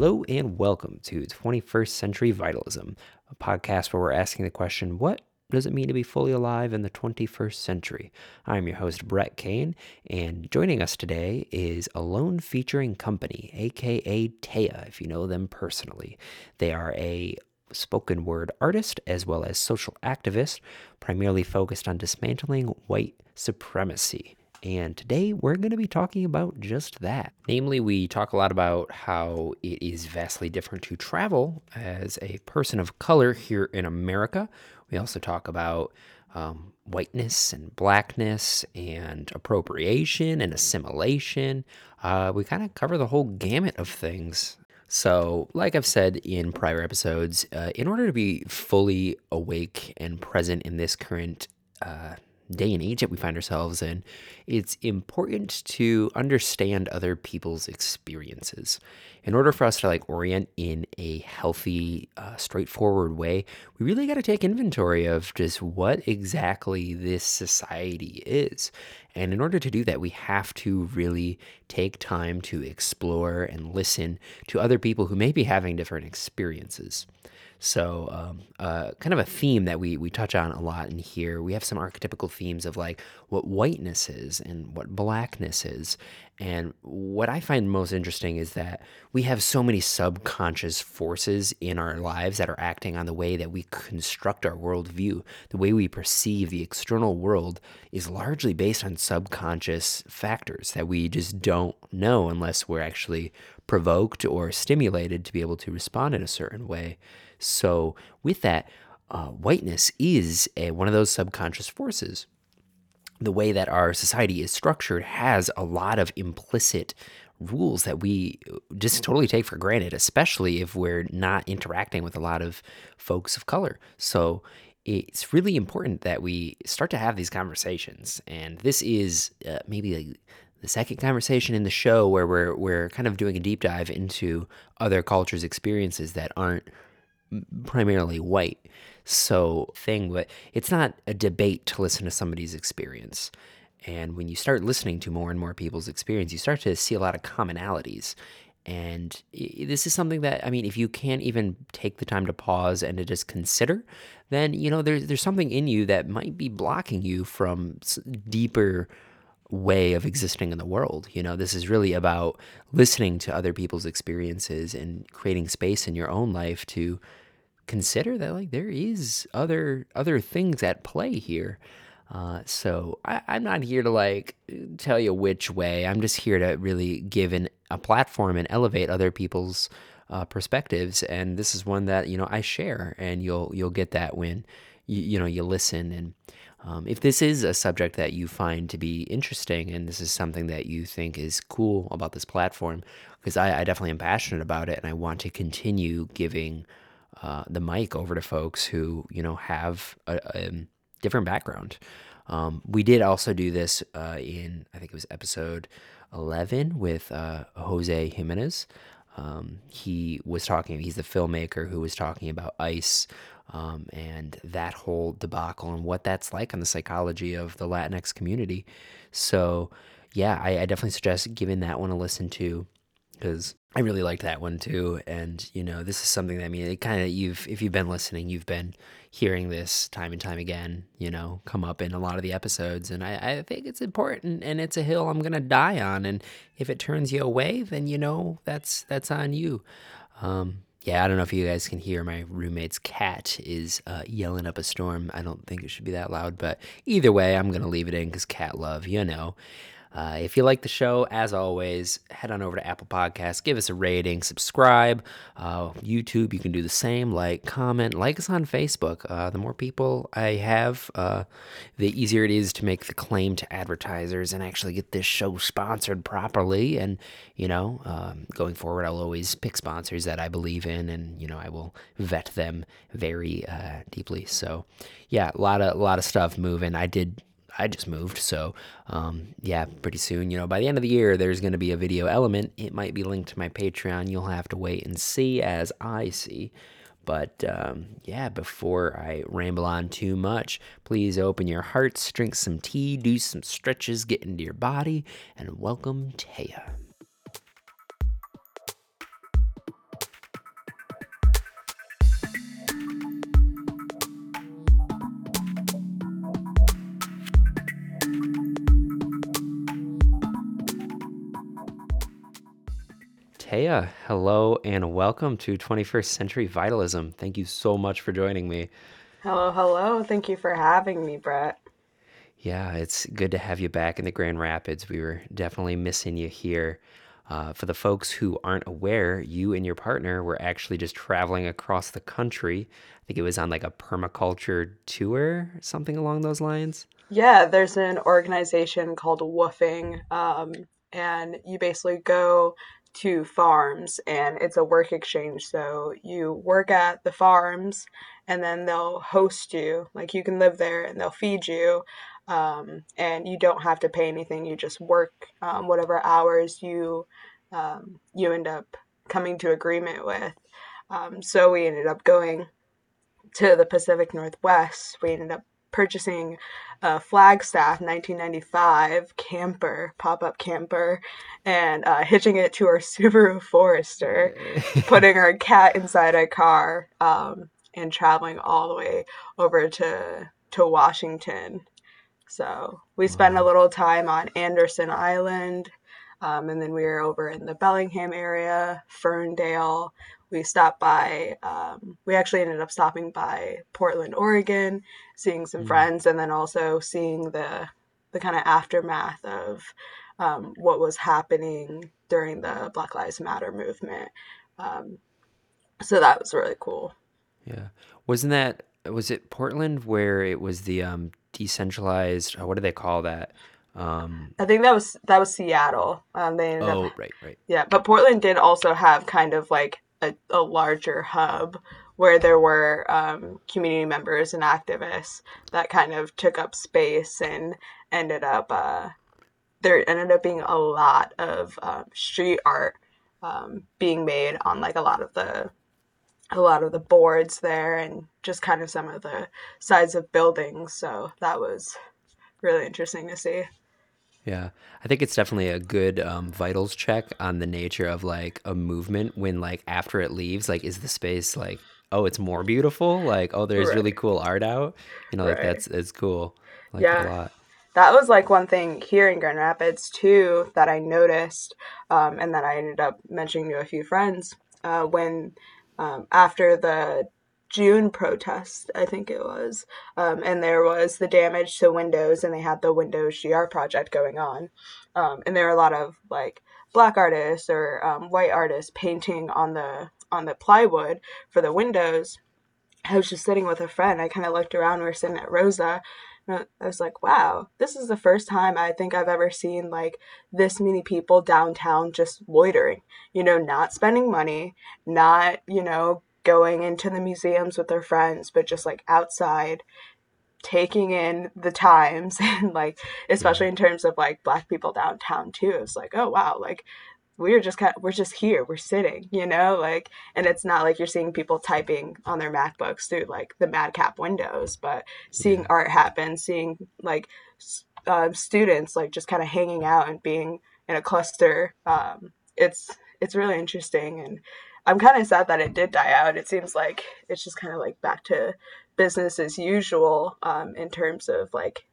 Hello and welcome to 21st Century Vitalism, a podcast where we're asking the question what does it mean to be fully alive in the 21st century? I'm your host, Brett Kane, and joining us today is Alone Featuring Company, aka Taya, if you know them personally. They are a spoken word artist as well as social activist, primarily focused on dismantling white supremacy. And today we're going to be talking about just that. Namely, we talk a lot about how it is vastly different to travel as a person of color here in America. We also talk about um, whiteness and blackness and appropriation and assimilation. Uh, we kind of cover the whole gamut of things. So, like I've said in prior episodes, uh, in order to be fully awake and present in this current uh, day and age that we find ourselves in, it's important to understand other people's experiences. In order for us to like orient in a healthy, uh, straightforward way, we really got to take inventory of just what exactly this society is. And in order to do that, we have to really take time to explore and listen to other people who may be having different experiences. So, um, uh, kind of a theme that we we touch on a lot in here. We have some archetypical themes of like what whiteness is and what blackness is. And what I find most interesting is that we have so many subconscious forces in our lives that are acting on the way that we construct our worldview. The way we perceive the external world is largely based on subconscious factors that we just don't know unless we're actually provoked or stimulated to be able to respond in a certain way. So, with that, uh, whiteness is a, one of those subconscious forces. The way that our society is structured has a lot of implicit rules that we just totally take for granted, especially if we're not interacting with a lot of folks of color. So, it's really important that we start to have these conversations. And this is uh, maybe like the second conversation in the show where we're we're kind of doing a deep dive into other cultures' experiences that aren't primarily white. So, thing, but it's not a debate to listen to somebody's experience. And when you start listening to more and more people's experience, you start to see a lot of commonalities. And this is something that, I mean, if you can't even take the time to pause and to just consider, then, you know, there's, there's something in you that might be blocking you from deeper way of existing in the world. You know, this is really about listening to other people's experiences and creating space in your own life to consider that like there is other other things at play here. Uh, so I, am not here to like tell you which way. I'm just here to really give an, a platform and elevate other people's uh, perspectives. And this is one that you know I share, and you'll you'll get that when you you know you listen and um, if this is a subject that you find to be interesting and this is something that you think is cool about this platform, because I, I, definitely am passionate about it and I want to continue giving uh, the mic over to folks who, you know, have a, a different background. Um, we did also do this uh, in, I think it was episode 11 with uh, Jose Jimenez. Um, he was talking, he's the filmmaker who was talking about ICE um, and that whole debacle and what that's like on the psychology of the Latinx community. So, yeah, I, I definitely suggest giving that one a listen to because I really liked that one too. And you know, this is something that I mean, it kind of you've if you've been listening, you've been hearing this time and time again. You know, come up in a lot of the episodes, and I, I think it's important, and it's a hill I'm gonna die on. And if it turns you away, then you know that's that's on you. Um, yeah, I don't know if you guys can hear my roommate's cat is uh, yelling up a storm. I don't think it should be that loud, but either way, I'm gonna leave it in because cat love, you know. Uh, if you like the show, as always, head on over to Apple Podcasts, give us a rating, subscribe. Uh, YouTube, you can do the same. Like, comment, like us on Facebook. Uh, the more people I have, uh, the easier it is to make the claim to advertisers and actually get this show sponsored properly. And, you know, um, going forward, I'll always pick sponsors that I believe in and, you know, I will vet them very uh, deeply. So, yeah, a lot of, a lot of stuff moving. I did I just moved. So, um, yeah, pretty soon, you know, by the end of the year, there's going to be a video element. It might be linked to my Patreon. You'll have to wait and see as I see. But um, yeah, before I ramble on too much, please open your hearts, drink some tea, do some stretches, get into your body, and welcome Taya. Taya. Hello and welcome to 21st Century Vitalism. Thank you so much for joining me. Hello, hello. Thank you for having me, Brett. Yeah, it's good to have you back in the Grand Rapids. We were definitely missing you here. Uh, for the folks who aren't aware, you and your partner were actually just traveling across the country. I think it was on like a permaculture tour, something along those lines. Yeah, there's an organization called Woofing, um, and you basically go to farms and it's a work exchange. So you work at the farms and then they'll host you. Like you can live there and they'll feed you. Um, and you don't have to pay anything. You just work um, whatever hours you um, you end up coming to agreement with. Um, so we ended up going to the Pacific Northwest. We ended up purchasing a Flagstaff 1995 camper, pop up camper, and uh, hitching it to our Subaru Forester, putting our cat inside a car, um, and traveling all the way over to to Washington. So we spent a little time on Anderson Island, um, and then we were over in the Bellingham area, Ferndale. We stopped by, um, we actually ended up stopping by Portland, Oregon, seeing some Mm, friends, and then also seeing the, the kind of aftermath of um, what was happening during the Black Lives Matter movement. Um, so that was really cool. yeah. Wasn't that, was it Portland where it was the um, decentralized, uh, what do they call that? Um, I think that was that was Seattle. Um, they ended up oh, right, right. Yeah, but Portland did also have kind of like a, a larger hub where there were um, community members and activists that kind of took up space and ended up uh, there ended up being a lot of um, street art um, being made on like a lot of the a lot of the boards there and just kind of some of the sides of buildings. So that was really interesting to see. Yeah, I think it's definitely a good um, vitals check on the nature of like a movement when like after it leaves, like is the space like oh it's more beautiful? Like oh there's really cool art out. You know like right. that's it's cool. Like that a Yeah, lot. That was like one thing here in Grand Rapids too that I noticed, um, and that I ended up mentioning to a few friends uh, when um, after the June protest, I think it was, um, and there was the damage to windows, and they had the Windows GR project going on, um, and there were a lot of like black artists or um, white artists painting on the on the plywood for the windows, I was just sitting with a friend. I kind of looked around. We were sitting at Rosa. I was like, wow, this is the first time I think I've ever seen like this many people downtown just loitering, you know, not spending money, not, you know, going into the museums with their friends, but just like outside taking in the times and like, especially in terms of like black people downtown too. It's like, oh wow, like we're just kind of, we're just here we're sitting you know like and it's not like you're seeing people typing on their macbooks through like the madcap windows but seeing art happen seeing like uh, students like just kind of hanging out and being in a cluster um, it's it's really interesting and i'm kind of sad that it did die out it seems like it's just kind of like back to business as usual um, in terms of like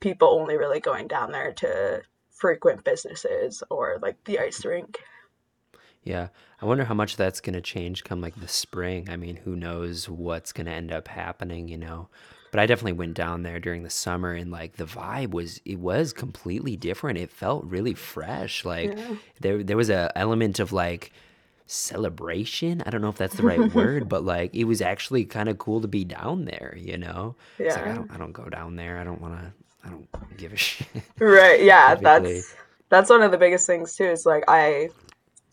people only really going down there to frequent businesses or like the ice rink. Yeah. I wonder how much that's going to change come like the spring. I mean, who knows what's going to end up happening, you know. But I definitely went down there during the summer and like the vibe was it was completely different. It felt really fresh. Like Yeah. there there was a element of like celebration. I don't know if that's the right word, but like it was actually kind of cool to be down there, you know. It's like I don't I don't go down there. I don't want to I don't give a shit Right. Yeah, that's that's one of the biggest things too. Is like I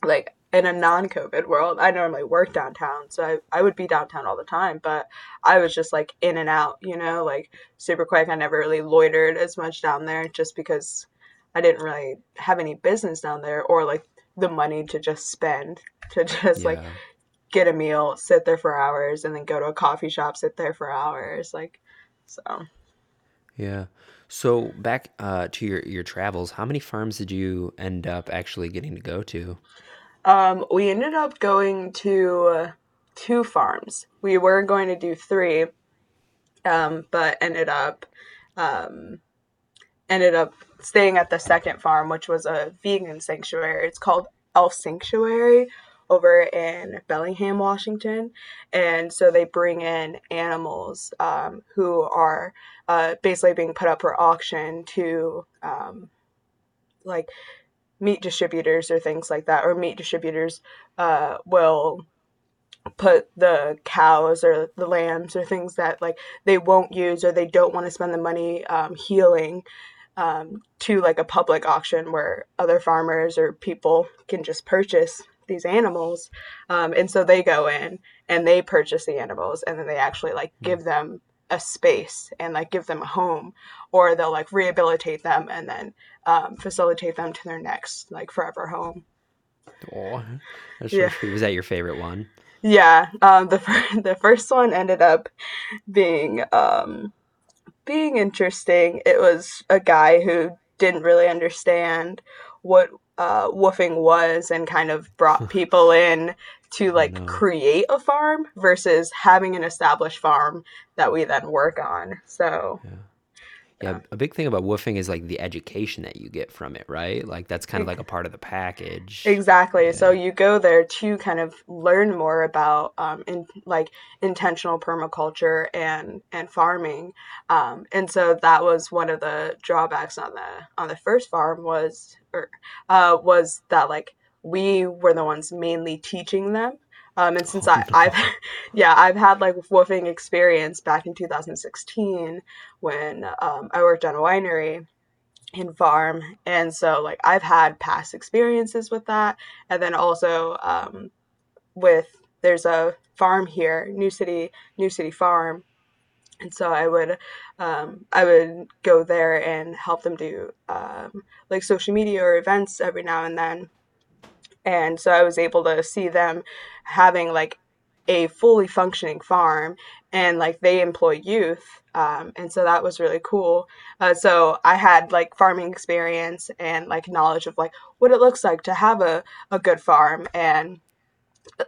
like in a non-COVID world, I normally work downtown, so I, I would be downtown all the time, but I was just like in and out, you know, like super quick. I never really loitered as much down there just because I didn't really have any business down there or like the money to just spend to just like get a meal, sit there for hours, and then go to a coffee shop, sit there for hours. Like, so. Yeah. So back uh, to your your travels, how many farms did you end up actually getting to go to? Um, we ended up going to uh, two farms. We were going to do three, um, but ended up um, ended up staying at the second farm, which was a vegan sanctuary. It's called elf sanctuary over in Bellingham, Washington. And so they bring in animals um, who are uh, basically being put up for auction to um, like meat distributors or things like that, or meat distributors uh, will put the cows or the lambs or things that like they won't use or they don't want to spend the money um, healing um, to like a public auction where other farmers or people can just purchase these animals um, and so they go in and they purchase the animals and then they actually like hmm. give them a space and like give them a home or they'll like rehabilitate them and then um, facilitate them to their next like forever home oh yeah. was that your favorite one yeah um, the, the first one ended up being um, being interesting it was a guy who didn't really understand what uh, woofing was and kind of brought people in to like create a farm versus having an established farm that we then work on. So yeah. Yeah, a big thing about woofing is like the education that you get from it, right? Like that's kind of like a part of the package. Exactly. Yeah. So you go there to kind of learn more about um, in like intentional permaculture and and farming, um, and so that was one of the drawbacks on the on the first farm was or uh, was that like we were the ones mainly teaching them um, and since oh, I, I've, yeah, I've had like woofing experience back in 2016 when um, I worked on a winery in farm, and so like I've had past experiences with that, and then also um, with there's a farm here, New City, New City Farm, and so I would um, I would go there and help them do um, like social media or events every now and then. And so I was able to see them having like a fully functioning farm and like they employ youth um, and so that was really cool. Uh, so i had like farming experience and like knowledge of like what it looks like to have a, a good farm. And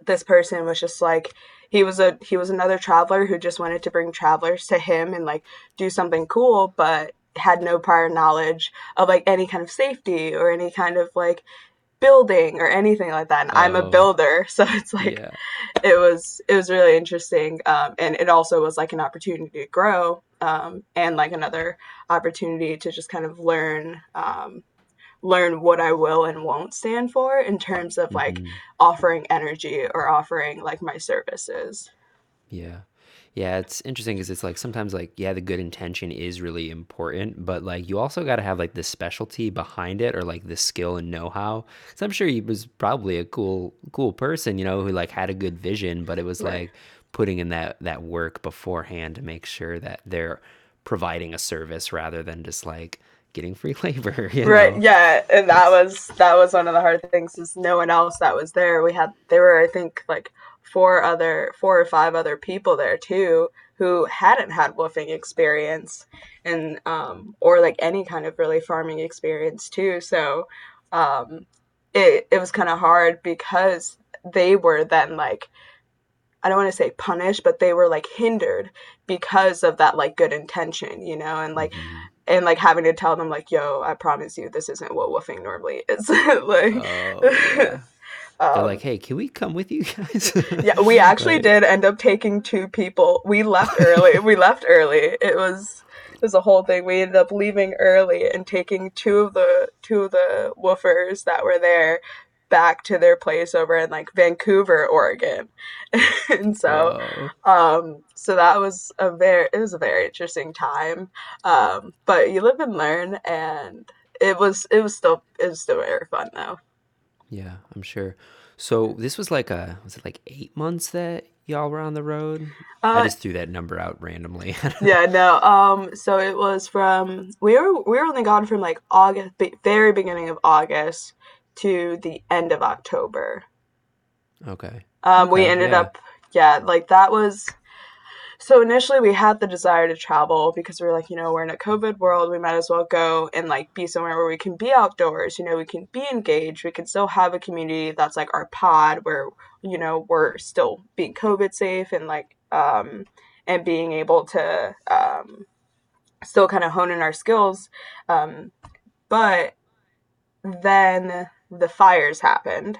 this person was just like he was a he was another traveler who just wanted to bring travelers to him and like do something cool but had no prior knowledge of like any kind of safety or any kind of like building or anything like that and oh. i'm a oh. builder so it's like yeah. it was it was really interesting um, and it also was like an opportunity to grow um, and like another opportunity to just kind of learn um, learn what i will and won't stand for in terms of like mm-hmm. offering energy or offering like my services yeah yeah, it's interesting because it's like sometimes like yeah, the good intention is really important, but like you also got to have like the specialty behind it or like the skill and know-how. So I'm sure he was probably a cool cool person, you know, who like had a good vision, but it was right. like putting in that that work beforehand to make sure that they're providing a service rather than just like getting free labor. right. Know? Yeah, and that was that was one of the hard things. Is no one else that was there. We had there were I think like four other four or five other people there too who hadn't had woofing experience and um, or like any kind of really farming experience too so um, it, it was kind of hard because they were then like I don't want to say punished, but they were like hindered because of that like good intention, you know, and like mm-hmm. and like having to tell them like, yo, I promise you this isn't what woofing normally is. like oh, yeah. Um, They're like, hey, can we come with you guys? yeah, we actually right. did end up taking two people. We left early. we left early. It was it was a whole thing. We ended up leaving early and taking two of the two of the woofers that were there back to their place over in like Vancouver, Oregon. and so um so that was a very it was a very interesting time. Um but you live and learn and it was it was still it was still very fun though. Yeah, I'm sure. So this was like a was it like eight months that y'all were on the road? Uh, I just threw that number out randomly. yeah, no. Um, so it was from we were we were only gone from like August, very beginning of August to the end of October. Okay. Um, okay, we ended yeah. up yeah, like that was so initially we had the desire to travel because we are like, you know, we're in a COVID world, we might as well go and like be somewhere where we can be outdoors, you know, we can be engaged, we can still have a community that's like our pod where, you know, we're still being COVID safe and like um and being able to um still kind of hone in our skills. Um but then the fires happened.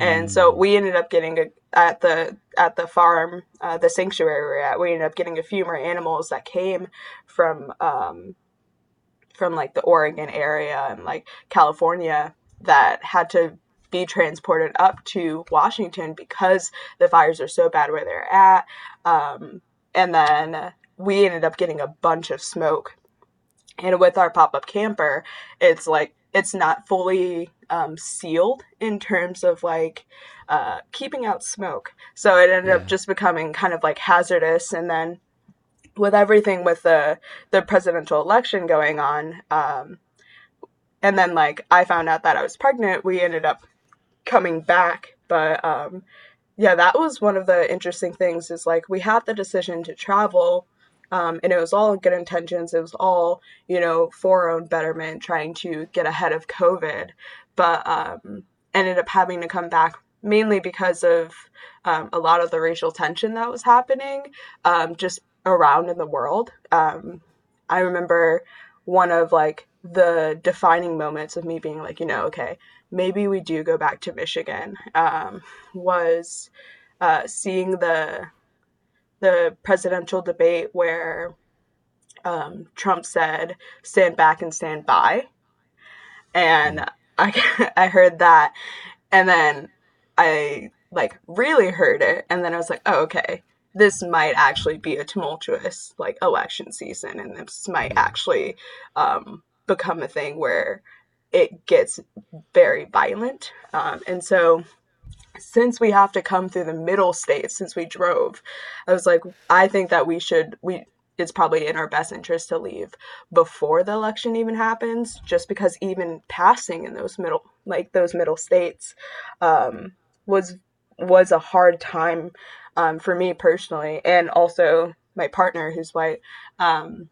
And so Mm. we ended up getting a, at the at the farm, uh, the sanctuary we're at. We ended up getting a few more animals that came from um, from like the Oregon area and like California that had to be transported up to Washington because the fires are so bad where they're at. Um, and then we ended up getting a bunch of smoke. And with our pop up camper, it's like it's not fully um, sealed in terms of like uh, keeping out smoke. So it ended Yeah. up just becoming kind of like hazardous. And then with everything with the the presidential election going on, um, and then like I found out that I was pregnant, we ended up coming back. But um, yeah, that was one of the interesting things. Is like we had the decision to travel. Um, and it was all good intentions. It was all, you know, for our own betterment, trying to get ahead of COVID. But um, ended up having to come back mainly because of um, a lot of the racial tension that was happening um, just around in the world. Um, I remember one of like the defining moments of me being like, you know, okay, maybe we do go back to Michigan um, was uh, seeing the the presidential debate where um, Trump said, "Stand back and stand by," and I I heard that, and then I like really heard it, and then I was like, oh okay, this might actually be a tumultuous like election season, and this might actually um, become a thing where it gets very violent, um, and so since we have to come through the middle states since we drove i was like i think that we should we it's probably in our best interest to leave before the election even happens just because even passing in those middle like those middle states um, was was a hard time um, for me personally and also my partner who's white um,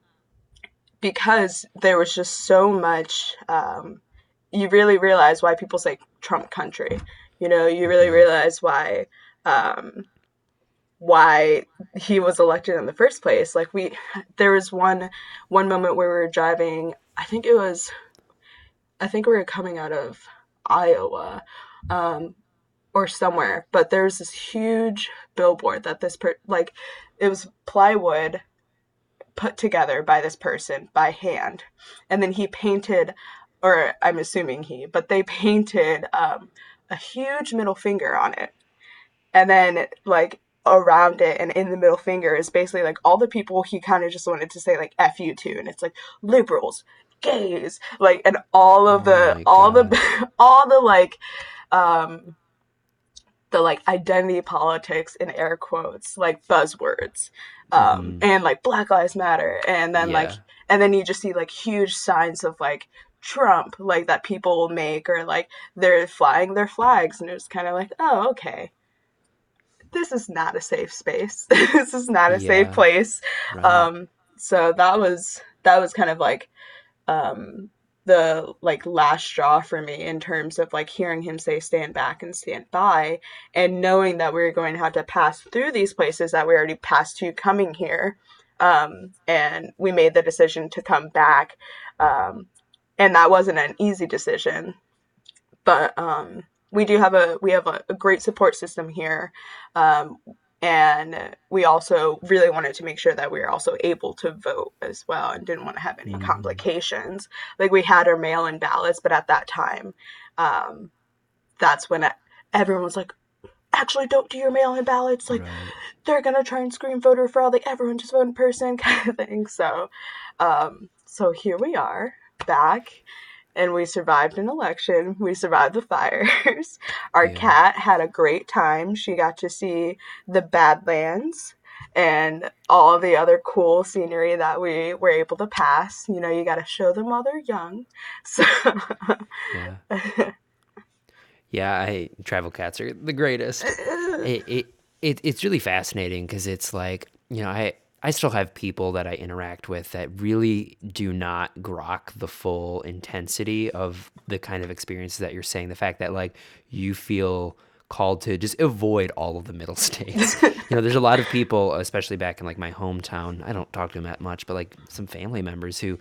because there was just so much um, you really realize why people say trump country you know you really Mhm. realize why um, why he was elected in the first place like we there was one one moment where we were driving i think it was i think we were coming out of iowa um, or somewhere but there was this huge billboard that this per like it was plywood put together by this person by hand and then he painted or i'm assuming he but they painted um, a huge middle finger on it and then like around it and in the middle finger is basically like all the people he kind of just wanted to say like f you to and it's like liberals gays like and all of Oh the my all God. the all the like um the like identity politics in air quotes like buzzwords um Mhm. and like black lives matter and then like and then you just see like huge signs of like Trump, like that people will make, or like they're flying their flags, and it's kind of like, oh, okay, this is not a safe space. this is not a safe place. Right. Um, so that was that was kind of like um, the like last straw for me in terms of like hearing him say stand back and stand by, and knowing that we were going to have to pass through these places that we already passed to coming here. Um, and we made the decision to come back. Um, and that wasn't an easy decision. But um, we do have a we have a, a great support system here um, and we also really wanted to make sure that we were also able to vote as well and didn't want to have any Mhm. complications. Like we had our mail-in ballots but at that time um, that's when everyone was like actually don't do your mail-in ballots. Like right. they're gonna try and scream voter fraud like everyone just vote in person kind of thing. So um so here we are back and we survived an election we survived the fires our Yeah. cat had a great time she got to see the badlands and all the other cool scenery that we were able to pass you know you got to show them while they're young so Yeah. Yeah. I travel cats are the greatest. it, it, it it's really fascinating because it's like you know I I still have people that I interact with that really do not grok the full intensity of the kind of experiences that you're saying. The fact that like you feel called to just avoid all of the middle states. you know, there's a lot of people, especially back in like my hometown. I don't talk to them that much, but like some family members who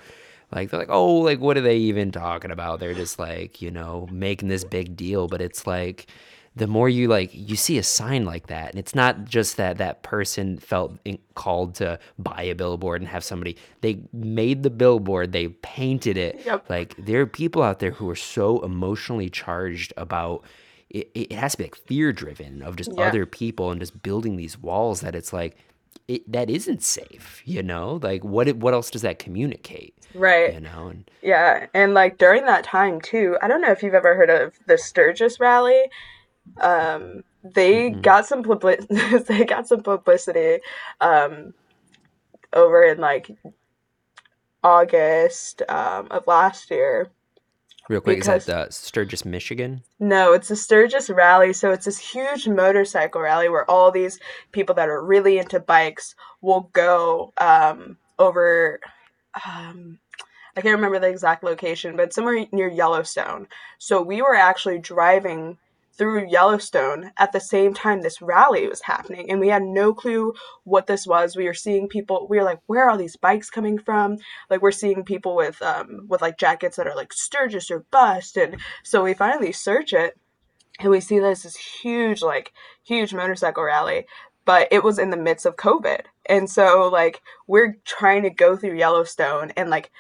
Like they're like, oh, like what are they even talking about? They're just like, you know, making this big deal, but it's like the more you like you see a sign like that and it's not just that that person felt in, called to buy a billboard and have somebody they made the billboard they painted it Yep. like there are people out there who are so emotionally charged about it, it has to be like fear driven of just Yeah. other people and just building these walls that it's like it, that isn't safe you know like what what else does that communicate Right. you know and Yeah, and like during that time too, I don't know if you've ever heard of the Sturgis rally. Um, they Mhm. got some public they got some publicity um over in like August um of last year. real quick Because- is that the sturgis michigan No, it's a Sturgis rally. So it's this huge motorcycle rally where all these people that are really into bikes will go um, over. Um, I can't remember the exact location, but somewhere near Yellowstone. So we were actually driving through Yellowstone at the same time this rally was happening, and we had no clue what this was. We were seeing people. We were like, "Where are all these bikes coming from?" Like we're seeing people with um, with like jackets that are like Sturgis or bust, and so we finally search it and we see there's this huge, like, huge motorcycle rally, but it was in the midst of COVID. And so, like, we're trying to go through Yellowstone, and, like,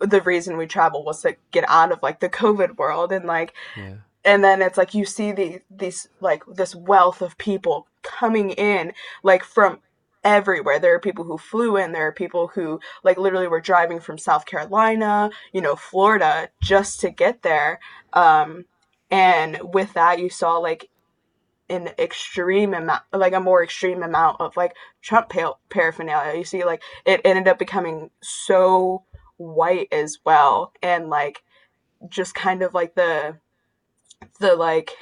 the reason we travel was to get out of, like, the COVID world. And, like, yeah and then it's like you see the these like this wealth of people coming in like from everywhere. There are people who flew in there are people who like literally were driving from south carolina you know florida just to get there um and with that you saw like an extreme amount like a more extreme amount of like trump pa- paraphernalia. You see like it ended up becoming so white as well and like just kind of like the the like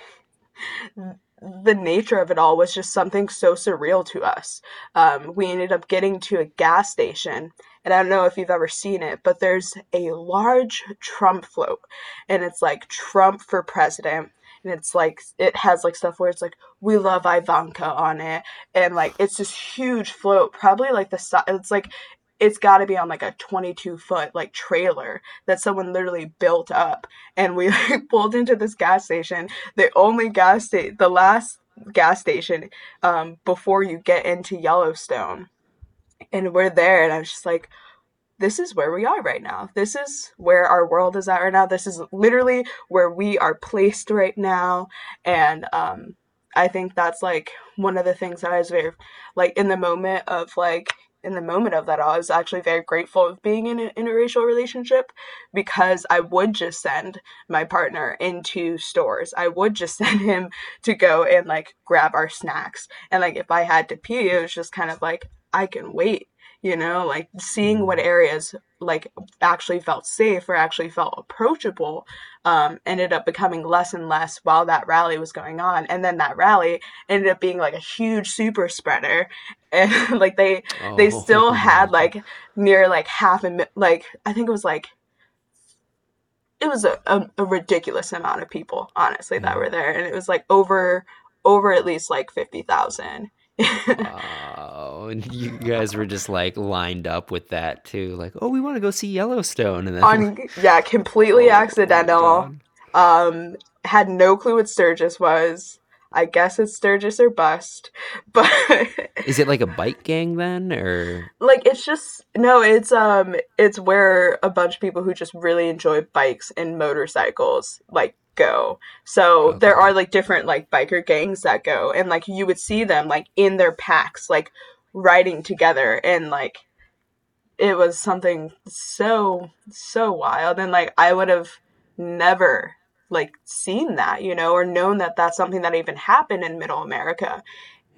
the nature of it all was just something so surreal to us. Um, we ended up getting to a gas station, and I don't know if you've ever seen it, but there's a large Trump float, and it's like Trump for president. And it's like it has like stuff where it's like we love Ivanka on it, and like it's this huge float, probably like the size. It's like it's got to be on like a 22 foot like trailer that someone literally built up and we like pulled into this gas station. The only gas station the last gas station um before you get into yellowstone and we're there and i was just like this is where we are right now. This is where our world is at right now. This is literally where we are placed right now. And um i think that's like one of the things that i was very like in the moment of like in the moment of that I was actually very grateful of being in an interracial relationship because I would just send my partner into stores. I would just send him to go and like grab our snacks. And like if I had to pee, it was just kind of like I can wait, you know, like seeing what areas like actually felt safe or actually felt approachable um, ended up becoming less and less while that rally was going on. And then that rally ended up being like a huge super spreader. And like they they Oh. still had like near like half a mi- like I think it was like it was a, a, a ridiculous amount of people honestly that were there and it was like over over at least like 50,000 Wow. And you guys were just like lined up with that too. Like, oh, we want to go see Yellowstone. And then, on yeah completely Oh accidental um had no clue what Sturgis was I guess it's Sturgis or bust but Is it like a bike gang then? Or, like it's just no it's um it's where a bunch of people who just really enjoy bikes and motorcycles like go so there are like different like biker gangs that go and like you would see them like in their packs like riding together and like it was something so so wild and like i would have never like seen that you know or known that that's something that even happened in middle america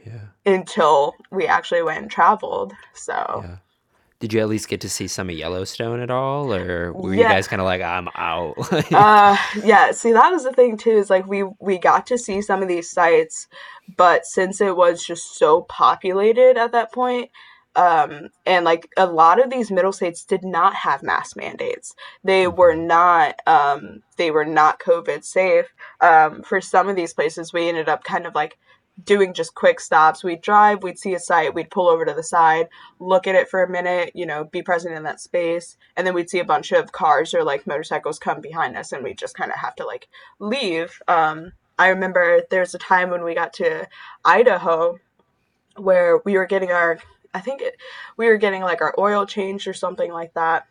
yeah. until we actually went and traveled so Yeah. Did you at least get to see some of Yellowstone at all? Or were you guys kind of like, I'm out? uh yeah see that was the thing too is like we we got to see some of these sites but since it was just so populated at that point um and like a lot of these middle states did not have mask mandates they were not um they were not covid safe um for some of these places we ended up kind of like doing just quick stops. We'd drive, we'd see a site, we'd pull over to the side, look at it for a minute, you know, be present in that space, and then we'd see a bunch of cars or like motorcycles come behind us, and we'd just kind of have to like leave. Um, I remember there's a time when we got to Idaho where we were getting our, I think it, we were getting like our oil changed or something like that.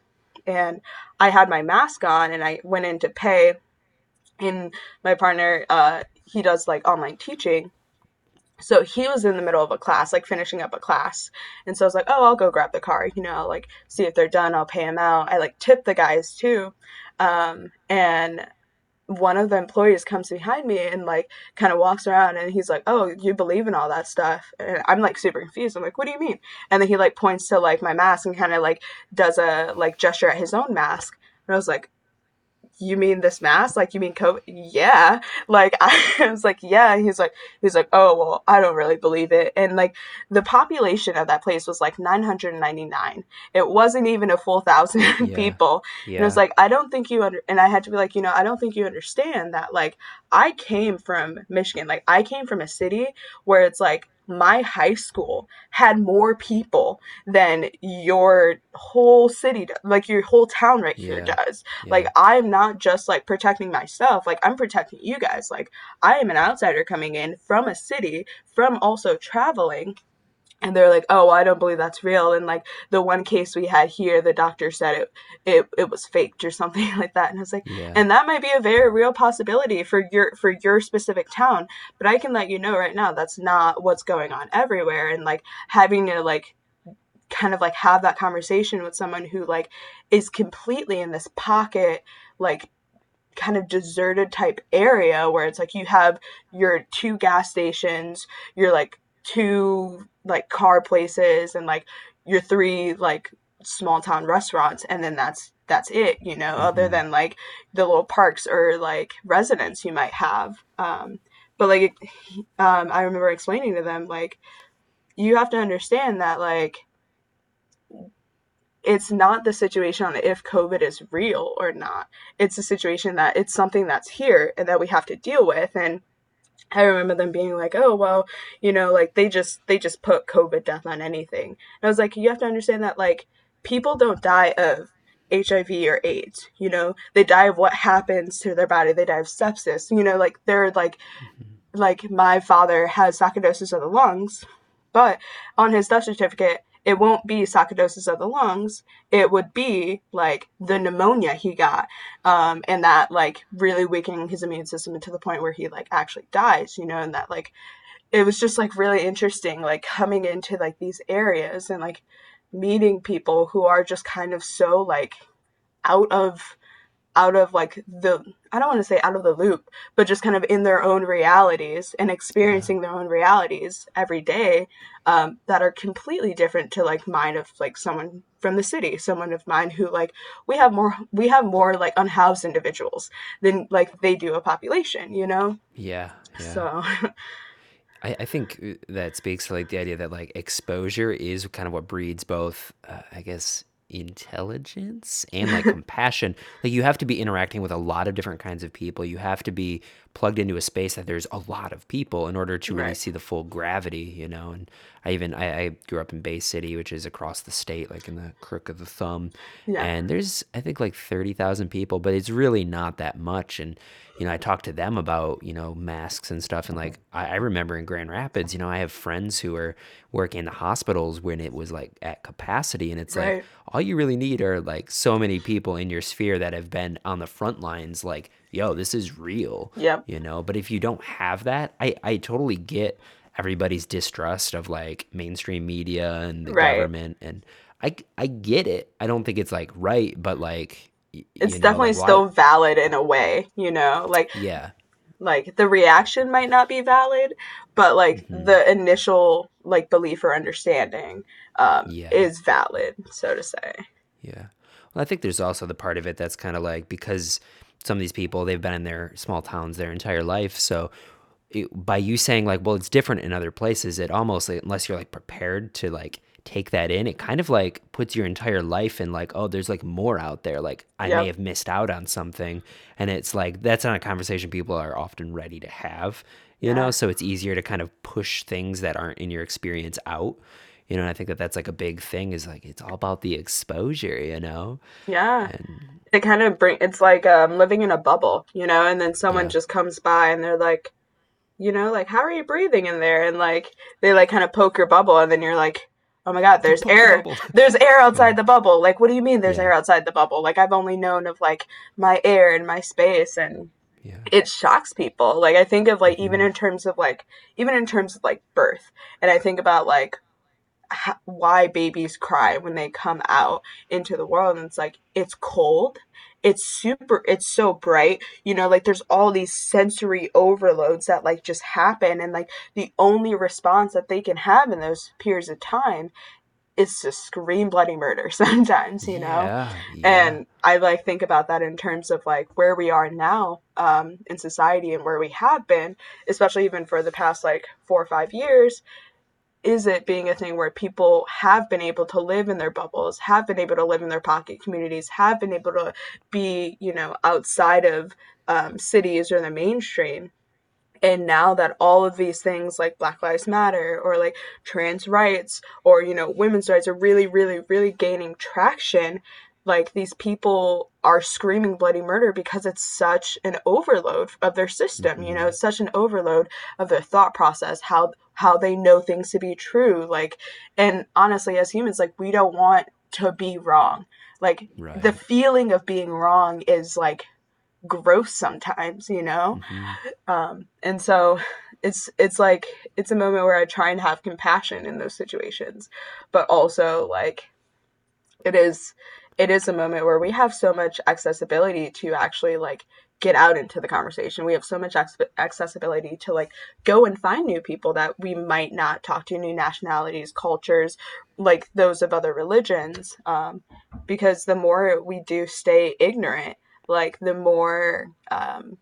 And I had my mask on and I went in to pay. And my partner, uh, he does like online teaching so he was in the middle of a class, like finishing up a class. And so I was like, oh, I'll go grab the car, you know, like see if they're done, I'll pay them out. I like tip the guys too. Um, and one of the employees comes behind me and like kind of walks around and he's like, "Oh, you believe in all that stuff?" And I'm like super confused. I'm like, "What do you mean?" And then he like points to like my mask and kind of like does a like gesture at his own mask. And I was like, you mean this mask? Like, you mean COVID? Yeah. Like, I was like, yeah. He's like, he's like, oh, well, I don't really believe it. And like, the population of that place was like 999. It wasn't even a full thousand yeah. people. Yeah. And it was like, I don't think you under, and I had to be like, you know, I don't think you understand that. Like, I came from Michigan. Like, I came from a city where it's like, my high school had more people than your whole city like your whole town right here yeah. does yeah. like i'm not just like protecting myself like i'm protecting you guys like i am an outsider coming in from a city from also traveling and they're like, "Oh, I don't believe that's real." And like the one case we had here, the doctor said it it, it was faked or something like that. And I was like, yeah. "And that might be a very real possibility for your for your specific town." But I can let you know right now that's not what's going on everywhere. And like having to like kind of like have that conversation with someone who like is completely in this pocket like kind of deserted type area where it's like you have your two gas stations, you're like two like car places and like your three like small town restaurants and then that's that's it you know mm-hmm. other than like the little parks or like residents you might have um but like um i remember explaining to them like you have to understand that like it's not the situation on if covid is real or not it's a situation that it's something that's here and that we have to deal with and I remember them being like, "Oh, well, you know, like they just they just put COVID death on anything." And I was like, "You have to understand that like people don't die of HIV or AIDS, you know? They die of what happens to their body. They die of sepsis. You know, like they're like mm-hmm. like my father has sarcoidosis of the lungs, but on his death certificate it won't be sarcoidosis of the lungs. It would be like the pneumonia he got, um, and that like really weakening his immune system to the point where he like actually dies. You know, and that like it was just like really interesting, like coming into like these areas and like meeting people who are just kind of so like out of out of like the I don't want to say out of the loop, but just kind of in their own realities and experiencing their own realities every day um, that are completely different to like mine of like someone from the city, someone of mine who like we have more we have more like unhoused individuals than like they do a population, you know? Yeah. yeah. So. I, I think uh, that speaks to like the idea that like exposure is kind of what breeds both, uh, I guess, intelligence and like compassion. Like you have to be interacting with a lot of different kinds of people. You have to be plugged into a space that there's a lot of people in order to really right. see the full gravity, you know. And I even I, I, grew up in Bay City, which is across the state, like in the crook of the thumb. Yeah. And there's I think like thirty thousand people, but it's really not that much. And you know, I talked to them about, you know, masks and stuff. And like, I, I, remember in Grand Rapids, you know, I have friends who are working in the hospitals when it was like at capacity. And it's right. like, all you really need are like so many people in your sphere that have been on the front lines, like, yo, this is real. Yep. You know, but if you don't have that, I, I totally get everybody's distrust of like mainstream media and the right. government. And I, I get it. I don't think it's like right, but like, it's know, definitely like, still valid in a way, you know, like yeah, like the reaction might not be valid, but like mm-hmm. the initial like belief or understanding um, yeah. is valid, so to say. Yeah. Well, I think there's also the part of it that's kind of like because some of these people they've been in their small towns their entire life, so it, by you saying like, well, it's different in other places, it almost unless you're like prepared to like take that in, it kind of like puts your entire life in like, oh, there's like more out there. Like I Yep. may have missed out on something. And it's like that's not a conversation people are often ready to have, you know? So it's easier to kind of push things that aren't in your experience out. You know, and I think that that's like a big thing is like it's all about the exposure, you know? Yeah. And It kind of bring it's like um living in a bubble, you know, and then someone yeah. just comes by and they're like, you know, like how are you breathing in there? And like they like kind of poke your bubble and then you're like, "Oh my God, there's Poke the air. There's air outside the bubble." Like, what do you mean there's Yeah. air outside the bubble? Like I've only known of like my air and my space and Yeah. it shocks people. Like I think of like even hmm in terms of like even in terms of like birth. And I think about like h- why babies cry when they come out into the world. And it's like it's cold. It's super it's so bright. You know like there's all these sensory overloads that like just happen. And like the only response that they can have in those periods of time is to scream bloody murder sometimes you know? Yeah. Yeah. and i like think about that in terms of like where we are now um, in society and where we have been especially even for the past like four or five years is it being a thing where people have been able to live in their bubbles, have been able to live in their pocket communities, have been able to be, you know, outside of um, cities or the mainstream. And now that all of these things like Black Lives Matter or like trans rights or, you know, women's rights are really, really, really gaining traction, like these people are screaming bloody murder because it's such an overload of their system you know hmm it's such an overload of their thought process how how they know things to be true like and honestly as humans like we don't want to be wrong. Like the feeling of being wrong is like gross sometimes you know? Hmm um and so it's it's like it's a moment where i try and have compassion in those situations but also like it is it is a moment where we have so much accessibility to actually like get out into the conversation we have so much ac- accessibility to like go and find new people that we might not talk to new nationalities cultures like those of other religions um, because the more we do stay ignorant like the more um,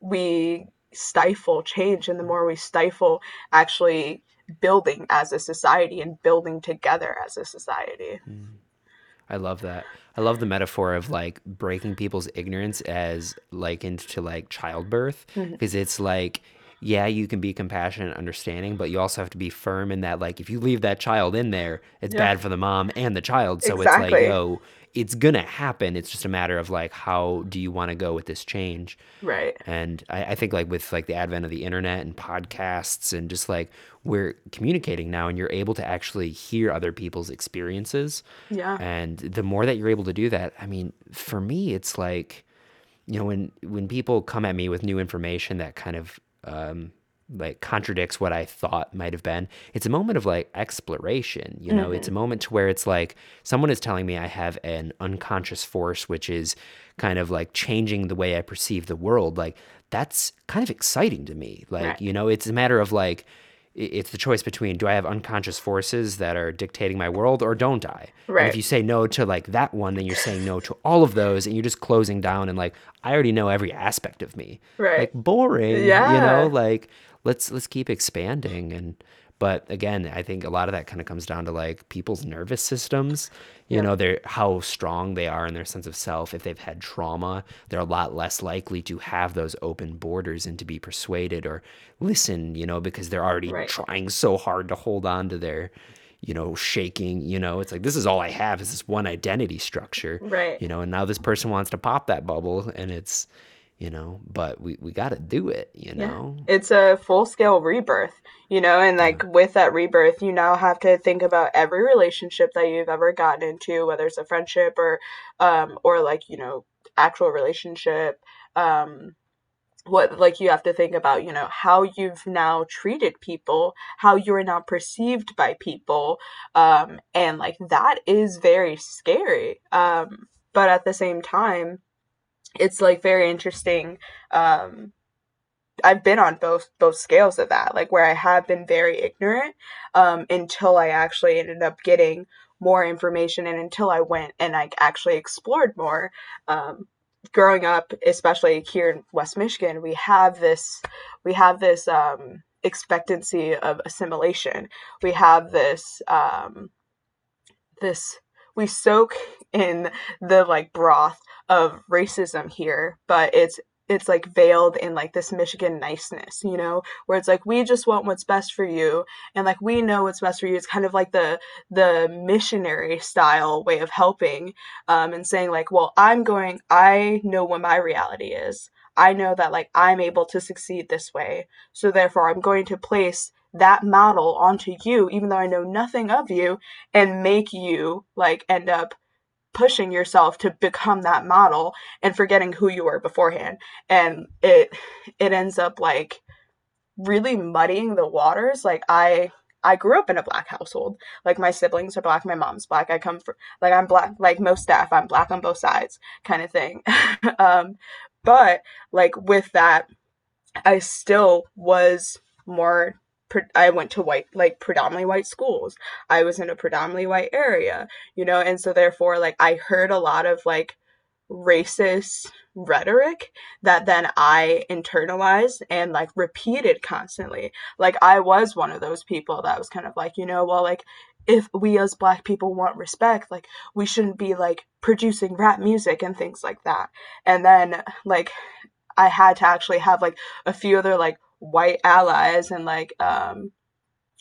we stifle change and the more we stifle actually building as a society and building together as a society Mm. I love that. I love the metaphor of like breaking people's ignorance as likened to like childbirth mm-hmm. because it's like yeah, you can be compassionate and understanding, but you also have to be firm in that like if you leave that child in there, it's yeah bad for the mom and the child. So it's like, exactly yo, it's gonna happen. It's just a matter of like how do you want to go with this change? right And I, I think like with like the advent of the internet and podcasts and just like we're communicating now and you're able to actually hear other people's experiences. yeah And the more that you're able to do that, I mean, for me, it's like, you know, when when people come at me with new information that kind of um like contradicts what I thought might have been, it's a moment of like exploration, you know, it's hmm a moment to where it's like someone is telling me I have an unconscious force which is kind of like changing the way I perceive the world. Like that's kind of exciting to me. Like, right you know, it's a matter of like it's the choice between do I have unconscious forces that are dictating my world or don't I? And if you say no to like that one, then you're saying no to all of those and you're just closing down and like I already know every aspect of me. right Like boring, Yeah. you know, like let's let's keep expanding and but again, I think a lot of that kind of comes down to like people's nervous systems. You yep know, they're how strong they are in their sense of self. If they've had trauma, they're a lot less likely to have those open borders and to be persuaded or listen, you know, because they're already right trying so hard to hold on to their, you know, shaking, you know, it's like this is all I have is this one identity structure, right you know, and now this person wants to pop that bubble and it's, you know, but we, we got to do it, you Yeah. know? It's a full scale rebirth, you know, and Yeah. like with that rebirth, you now have to think about every relationship that you've ever gotten into, whether it's a friendship or um or like, you know, actual relationship. Um what like you have to think about, you know, how you've now treated people, how you're now perceived by people. Um and like that is very scary. Um but at the same time, it's like very interesting um I've been on both both scales of that, like where I have been very ignorant um, until I actually ended up getting more information, and until I went and I actually explored more. Um, growing up, especially here in West Michigan, we have this we have this um, expectancy of assimilation. We have this um, this we soak in the like broth of racism here, but it's it's like veiled in like this Michigan niceness, you know, where it's like we just want what's best for you and like we know what's best for you. It's kind of like the the missionary style way of helping um, and saying like, well, I'm going, I know what my reality is. I know that like I'm able to succeed this way. So therefore, I'm going to place that model onto you, even though I know nothing of you, and make you like end up pushing yourself to become that model and forgetting who you were beforehand. And it it ends up like really muddying the waters. Like I I grew up in a black household. Like my siblings are black, my mom's black. I come from like I'm black, like most staff, I'm black on both sides, kind of thing. um, but like with that, I still was more. I went to white, like predominantly white schools. I was in a predominantly white area, you know, and so therefore, like, I heard a lot of like racist rhetoric that then I internalized and like repeated constantly. Like I was one of those people that was kind of like, you know, well like if we as black people want respect, like we shouldn't be like producing rap music and things like that. And then like I had to actually have like a few other like white allies and like um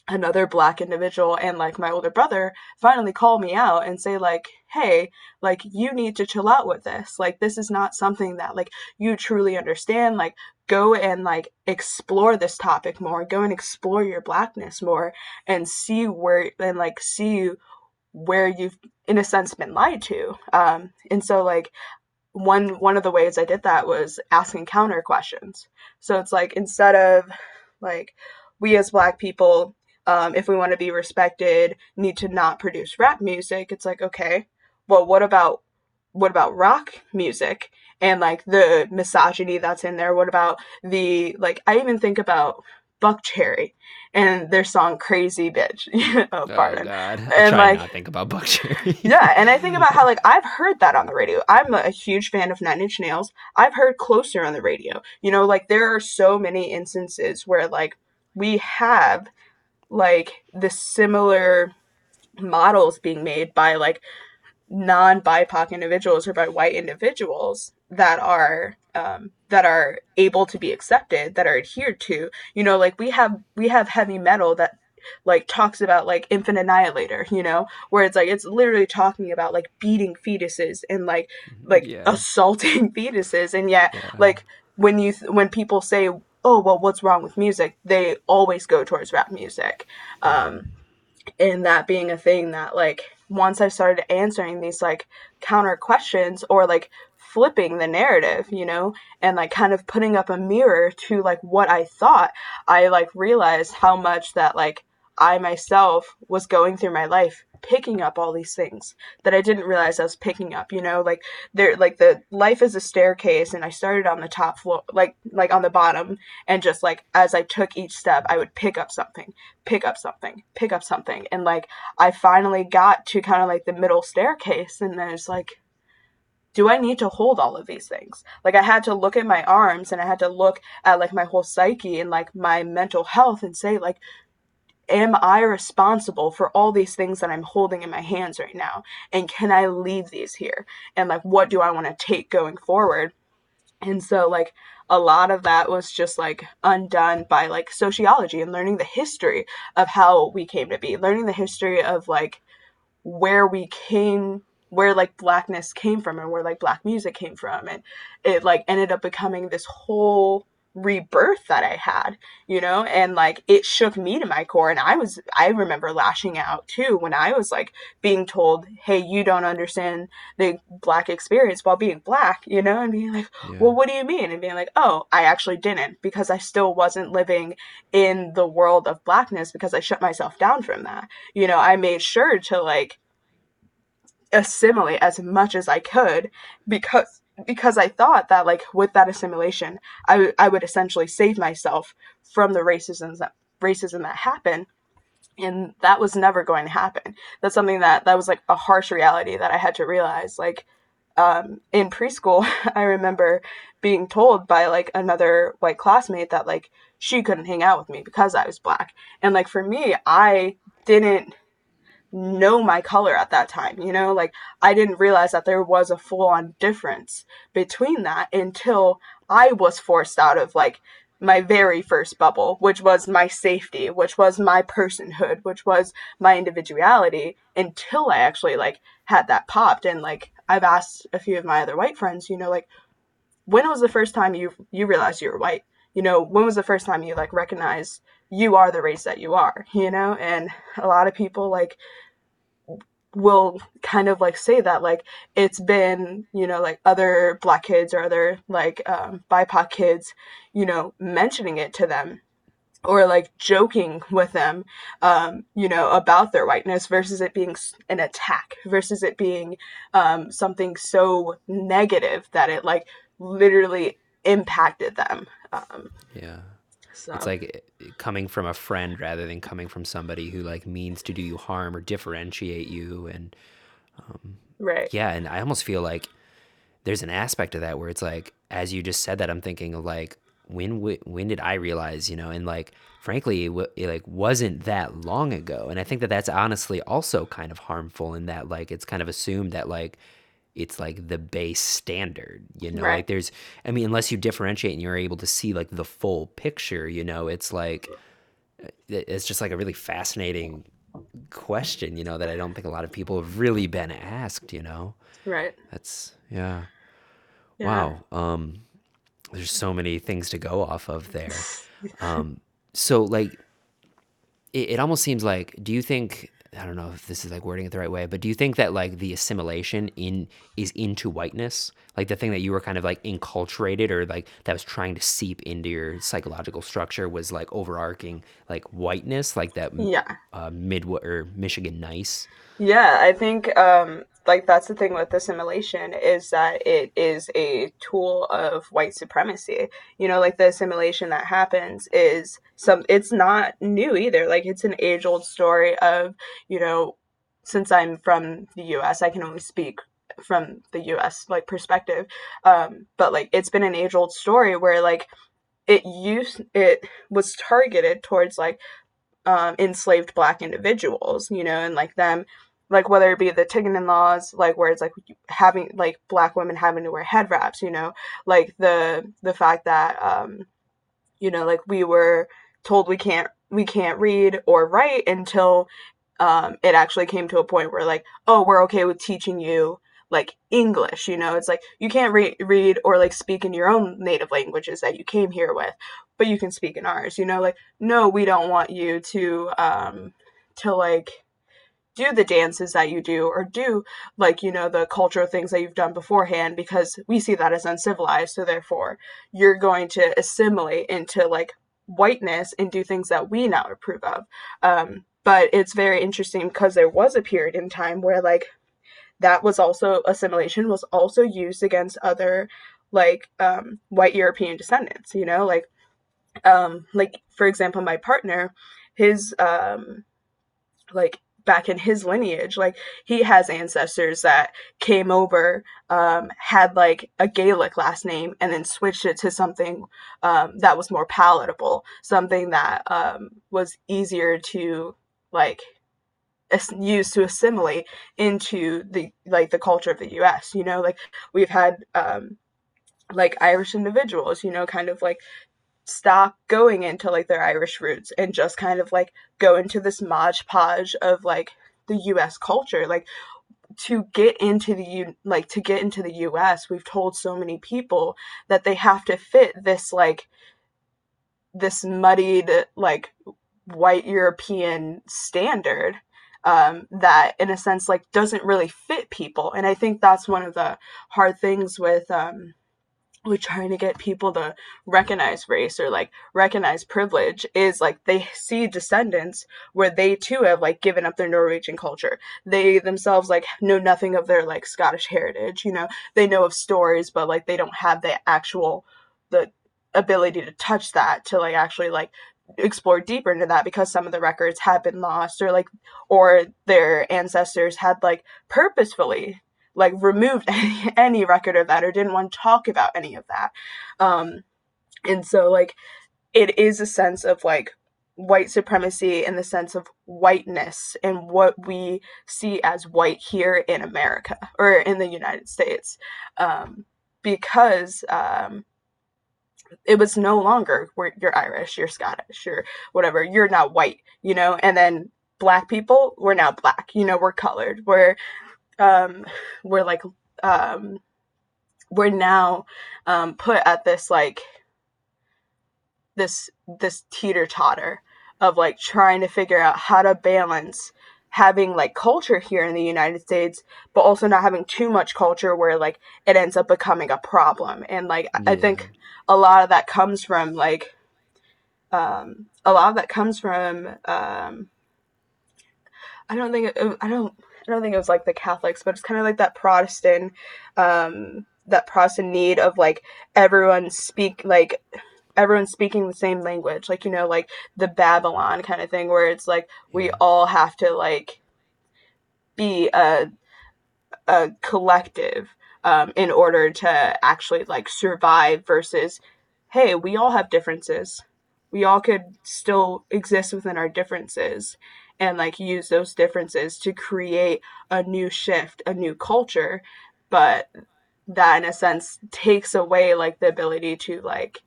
another black individual and like my older brother finally call me out and say like hey like you need to chill out with this. Like this is not something that like you truly understand. Like go and like explore this topic more. Go and explore your blackness more and see where and like see where you've in a sense been lied to. Um and so like one one of the ways i did that was asking counter questions so it's like instead of like we as black people um, if we want to be respected, need to not produce rap music. It's like, okay, well, what about what about rock music and like the misogyny that's in there? What about the like? I even think about Buckcherry and their song "Crazy Bitch." oh, oh, pardon. God. I and like, not think about Buckcherry. yeah, and I think about how like I've heard that on the radio. I'm a huge fan of Nine Inch Nails. I've heard "Closer" on the radio. You know, like there are so many instances where like we have like the similar models being made by like non BIPOC individuals or by white individuals that are um, that are able to be accepted, that are adhered to. You know, like we have we have heavy metal that like talks about like infant annihilator you know where it's like it's literally talking about like beating fetuses and like like yeah. assaulting fetuses and yet yeah. like when you when people say oh well what's wrong with music they always go towards rap music um and that being a thing that like once i started answering these like counter questions or like flipping the narrative you know and like kind of putting up a mirror to like what i thought i like realized how much that like I myself was going through my life picking up all these things that I didn't realize I was picking up, you know, like there like the life is a staircase and I started on the top floor like like on the bottom and just like as I took each step I would pick up something, pick up something, pick up something and like I finally got to kind of like the middle staircase and then it's like do I need to hold all of these things? Like I had to look at my arms and I had to look at like my whole psyche and like my mental health and say like am I responsible for all these things that I'm holding in my hands right now? And can I leave these here? And like, what do I want to take going forward? And so, like, a lot of that was just like undone by like sociology and learning the history of how we came to be, learning the history of like where we came where like blackness came from and where like black music came from and it like ended up becoming this whole rebirth that I had, you know, and like it shook me to my core. And I was, I remember lashing out too when I was like being told, hey, you don't understand the black experience while being black, you know, and being like, yeah. well, what do you mean? And being like, oh, I actually didn't because I still wasn't living in the world of blackness because I shut myself down from that. You know, I made sure to like assimilate as much as I could because because I thought that like with that assimilation, I, would essentially save myself from the racism that racism that happened, and that was never going to happen. That's something that that was like a harsh reality that I had to realize. Like um, in preschool, I remember being told by like another white classmate that like she couldn't hang out with me because I was black. And like for me, I didn't know my color at that time, you know? Like I didn't realize that there was a full on difference between that until I was forced out of like my very first bubble, which was my safety, which was my personhood, which was my individuality until I actually like had that popped and like I've asked a few of my other white friends, you know, like when was the first time you you realized you were white? You know, when was the first time you like recognized you are the race that you are, you know? And a lot of people like will kind of like say that like it's been you know like other black kids or other like um, bipoc kids you know mentioning it to them or like joking with them um, you know about their whiteness versus it being an attack versus it being um, something so negative that it like literally impacted them um, yeah so. It's like eh, coming from a friend rather than coming from somebody who like means to do you harm or differentiate you and um, right. Yeah, and I almost feel like there's an aspect of that where it's like as you just said that I'm thinking of like when when did I realize, you know, and like frankly it, it like wasn't that long ago. And I think that that's honestly also kind of harmful in that like it's kind of assumed that like it's like the base standard you know? Right. like there's i mean unless you differentiate and you're able to see like the full picture you know it's like uh, it's just like a really fascinating question you know that i don't think a lot of people have really been asked you know? Right. That's yeah, yeah. wow um there's so many things to go off of there. Um so like it, it almost seems like do you think I don't know if this is like wording it the right way, but do you think that like the assimilation in is into whiteness, like the thing that you were kind of like enculturated or like that was trying to seep into your psychological structure was like overarching like whiteness, like that yeah uh, mid or Michigan nice. Yeah, I think um, like that's the thing with assimilation is that it is a tool of white supremacy. You know like the assimilation that happens is some it's not new either. Like it's an age old story of you know since i'm from the us i can only speak from the us like perspective. Um but like it's been an age old story where like it used it was targeted towards like um, enslaved black individuals you know and like them like whether it be the Tignon laws, like where it's like having like black women having to wear head wraps, you know, like the the fact that um, you know, like we were told we can't we can't read or write until um, it actually came to a point where like, oh, we're okay with teaching you like English, you know, it's like you can't re- read or like speak in your own native languages that you came here with, but you can speak in ours, you know, like no, we don't want you to um to like do the dances that you do or do like you know the cultural things that you've done beforehand because we see that as uncivilized. So therefore you're going to assimilate into like whiteness and do things that we now approve of. Um, but it's very interesting because there was a period in time where like that was also assimilation was also used against other like um, white european descendants you know like um like for example my partner his um like back in his lineage like he has ancestors that came over um, had like a gaelic last name and then switched it to something um, that was more palatable something that um, was easier to like use to assimilate into the like the culture of the US you know like we've had um like Irish individuals you know kind of like stop going into like their Irish roots and just kind of like go into this modge podge of like the US culture. Like to get into the U like to get into the US, we've told so many people that they have to fit this like this muddied like white European standard um, that in a sense like doesn't really fit people and i think that's one of the hard things with um, we're trying to get people to recognize race or like recognize privilege is like they see descendants where they too have like given up their Norwegian culture. They themselves like know nothing of their like Scottish heritage, you know. They know of stories but like they don't have the actual the ability to touch that to like actually like explore deeper into that because some of the records have been lost or like or their ancestors had like purposefully like removed any, any record of that or didn't want to talk about any of that um and so like it is a sense of like white supremacy in the sense of whiteness and what we see as white here in America or in the United States. Um, because um, it was no longer you're Irish, you're Scottish, you're whatever, you're not white, you know, and then black people, we're now black, you know, we're colored, we're um, we're like um, we're now um, put at this like this this teeter totter of like trying to figure out how to balance having like culture here in the United States, but also not having too much culture where like it ends up becoming a problem. And like yeah. I think a lot of that comes from like um a lot of that comes from um I don't think it, I don't I don't think it was like the Catholics, but it's kind of like that Protestant um that Protestant need of like everyone speak like everyone's speaking the same language like you know like the babylon kind of thing where it's like we yeah. all have to like be a a collective um, in order to actually like survive versus hey we all have differences we all could still exist within our differences and like use those differences to create a new shift a new culture but that in a sense takes away like the ability to like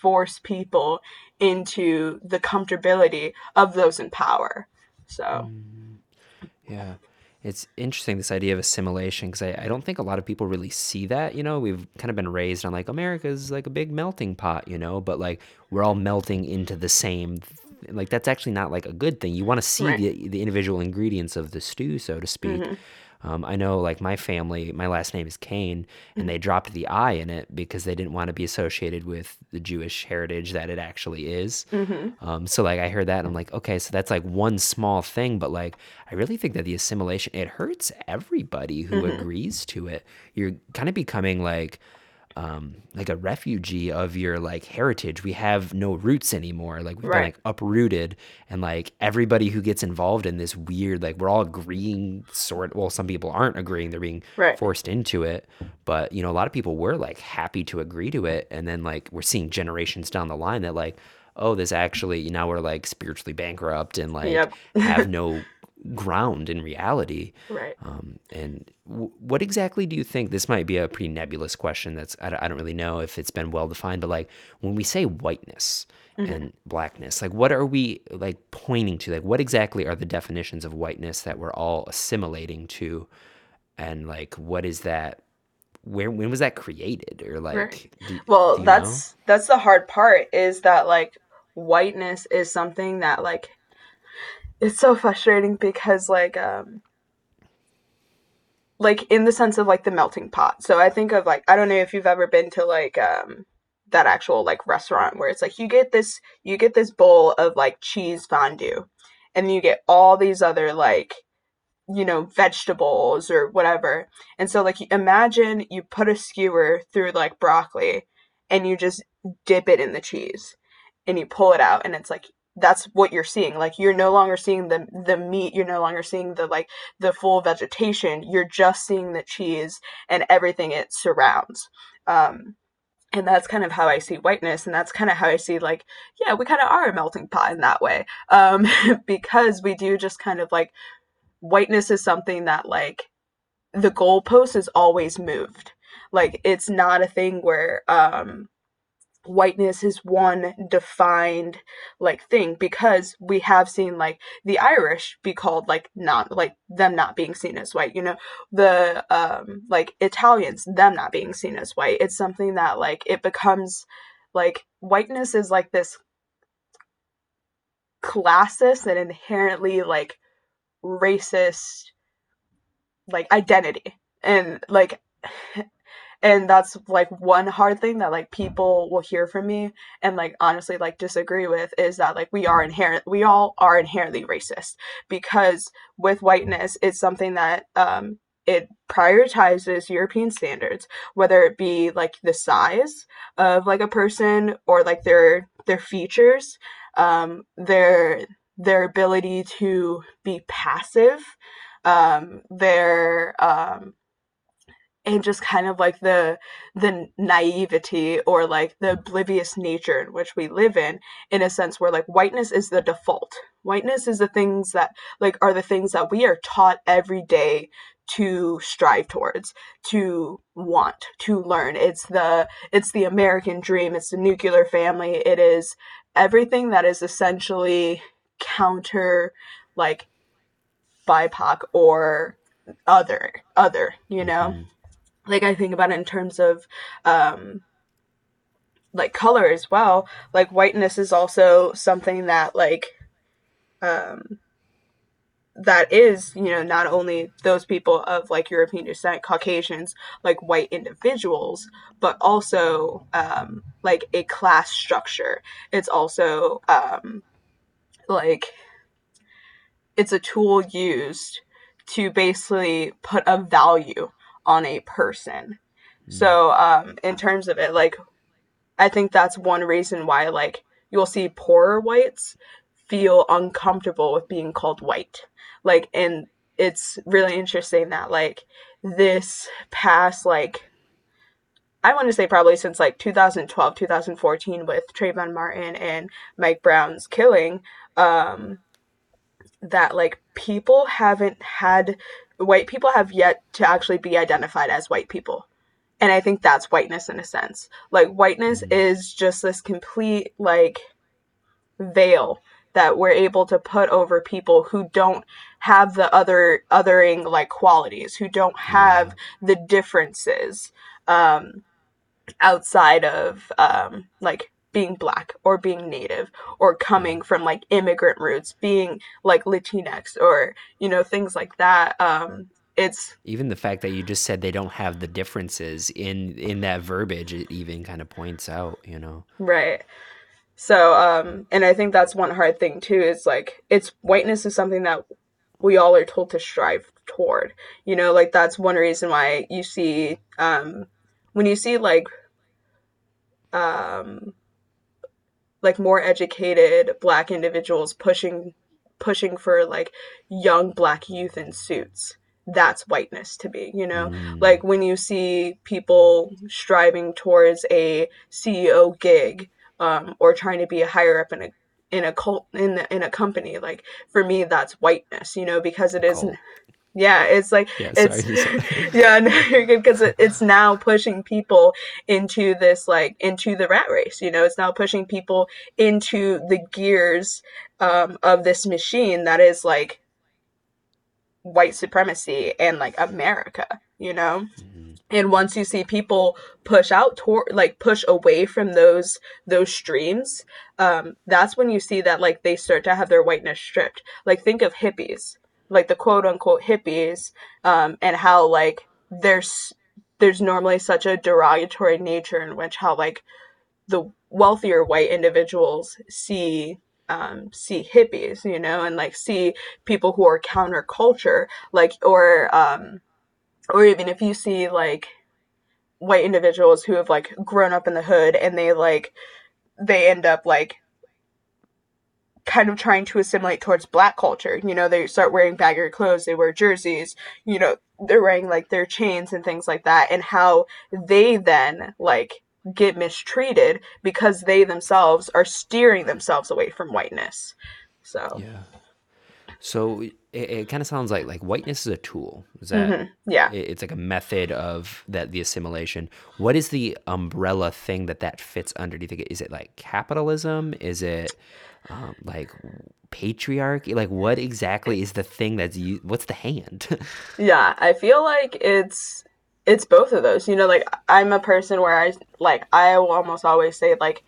force people into the comfortability of those in power. So, mm, yeah. It's interesting this idea of assimilation because I, I don't think a lot of people really see that. You know, we've kind of been raised on like America's like a big melting pot, you know, but like we're all melting into the same like that's actually not like a good thing. You want to see right. the the individual ingredients of the stew, so to speak. Mm-hmm. Um, I know, like my family, my last name is Kane, and mm-hmm. they dropped the I in it because they didn't want to be associated with the Jewish heritage that it actually is. Mm-hmm. Um, so, like, I heard that, and I'm like, okay, so that's like one small thing, but like, I really think that the assimilation it hurts everybody who mm-hmm. agrees to it. You're kind of becoming like um, like a refugee of your like heritage. We have no roots anymore. Like we've right. been like uprooted, and like everybody who gets involved in this weird, like we're all agreeing sort. Well, some people aren't agreeing; they're being right. forced into it. But you know, a lot of people were like happy to agree to it, and then like we're seeing generations down the line that like, oh, this actually you now we're like spiritually bankrupt and like yep. have no ground in reality. Right. Um, and w- what exactly do you think? This might be a pretty nebulous question. That's I, I don't really know if it's been well defined. But like when we say whiteness mm-hmm. and blackness, like what are we like pointing to? Like what exactly are the definitions of whiteness that we're all assimilating to? And like what is that? Where when was that created? Or like, right. do, well, do that's know? that's the hard part. Is that like whiteness is something that like it's so frustrating because like um like in the sense of like the melting pot. So I think of like I don't know if you've ever been to like um that actual like restaurant where it's like you get this you get this bowl of like cheese fondue and you get all these other like you know vegetables or whatever. And so like imagine you put a skewer through like broccoli and you just dip it in the cheese and you pull it out and it's like that's what you're seeing like you're no longer seeing the the meat you're no longer seeing the like the full vegetation you're just seeing the cheese and everything it surrounds um and that's kind of how I see whiteness, and that's kind of how I see like, yeah, we kind of are a melting pot in that way, um, because we do just kind of like, whiteness is something that like, the goalpost is always moved, like it's not a thing where um, whiteness is one defined like thing because we have seen like the irish be called like not like them not being seen as white you know? The um like italians them not being seen as white. It's something that like it becomes like whiteness is like this classist and inherently like racist like identity. And like and that's like one hard thing that like people will hear from me and like honestly like disagree with is that like we are inherent we all are inherently racist because with whiteness it's something that um it prioritizes European standards, whether it be like the size of like a person or like their their features, um, their their ability to be passive, um, their um, and just kind of like the the naivety or like the oblivious nature in which we live in in a sense where like whiteness is the default. Whiteness is the things that like are the things that we are taught every day to strive towards to want to learn. It's the it's the american dream. It's the nuclear family. It is everything that is essentially counter like bipoc or other other you know? Mm-hmm like I think about it in terms of um like color as well. Like whiteness is also something that like um that is, you know, not only those people of like European descent, Caucasians, like white individuals, but also um, like a class structure. It's also um, like it's a tool used to basically put a value on a person. Mm. So, um, in terms of it, like, I think that's one reason why, like, you'll see poorer whites feel uncomfortable with being called white. Like, and it's really interesting that, like, this past, like, I want to say probably since like 2012, 2014 with Trayvon Martin and Mike Brown's killing, um, that like people haven't had white people have yet to actually be identified as white people. And I think that's whiteness in a sense. Like whiteness mm-hmm. is just this complete like veil that we're able to put over people who don't have the other othering like qualities, who don't have the differences um outside of um like being black or being native or coming from like immigrant roots being like latinx or you know things like that um it's even the fact that you just said they don't have the differences in in that verbiage it even kind of points out you know? Right. So um and i think that's one hard thing too is like it's whiteness is something that we all are told to strive toward you know? Like that's one reason why you see um when you see like um like more educated black individuals pushing pushing for like young black youth in suits. That's whiteness to me you know? Mm. like when you see people striving towards a ceo gig um, or trying to be a higher up in a in a cult in the, in a company like for me that's whiteness you know because it is yeah it's like yeah, it's yeah no, you're good because it, it's now pushing people into this like into the rat race you know? It's now pushing people into the gears um, of this machine that is like white supremacy and like america you know? Mm-hmm. and once you see people push out toward like push away from those those streams um that's when you see that like they start to have their whiteness stripped. Like think of hippies like the quote unquote hippies um, and how like there's there's normally such a derogatory nature in which how like the wealthier white individuals see um, see hippies, you know, and like see people who are counterculture, like or um, or even if you see like white individuals who have like grown up in the hood and they like they end up like kind of trying to assimilate towards black culture. You know, they start wearing baggier clothes, they wear jerseys, you know, they're wearing like their chains and things like that, and how they then like get mistreated because they themselves are steering themselves away from whiteness. So, yeah. So it, it kind of sounds like like whiteness is a tool. Is that mm-hmm. yeah? It, it's like a method of that the assimilation. What is the umbrella thing that that fits under? Do you think is it like capitalism? Is it um, like patriarchy? Like what exactly is the thing that's you what's the hand? Yeah i feel like it's it's both of those. You know like i'm a person where i like i will almost always say like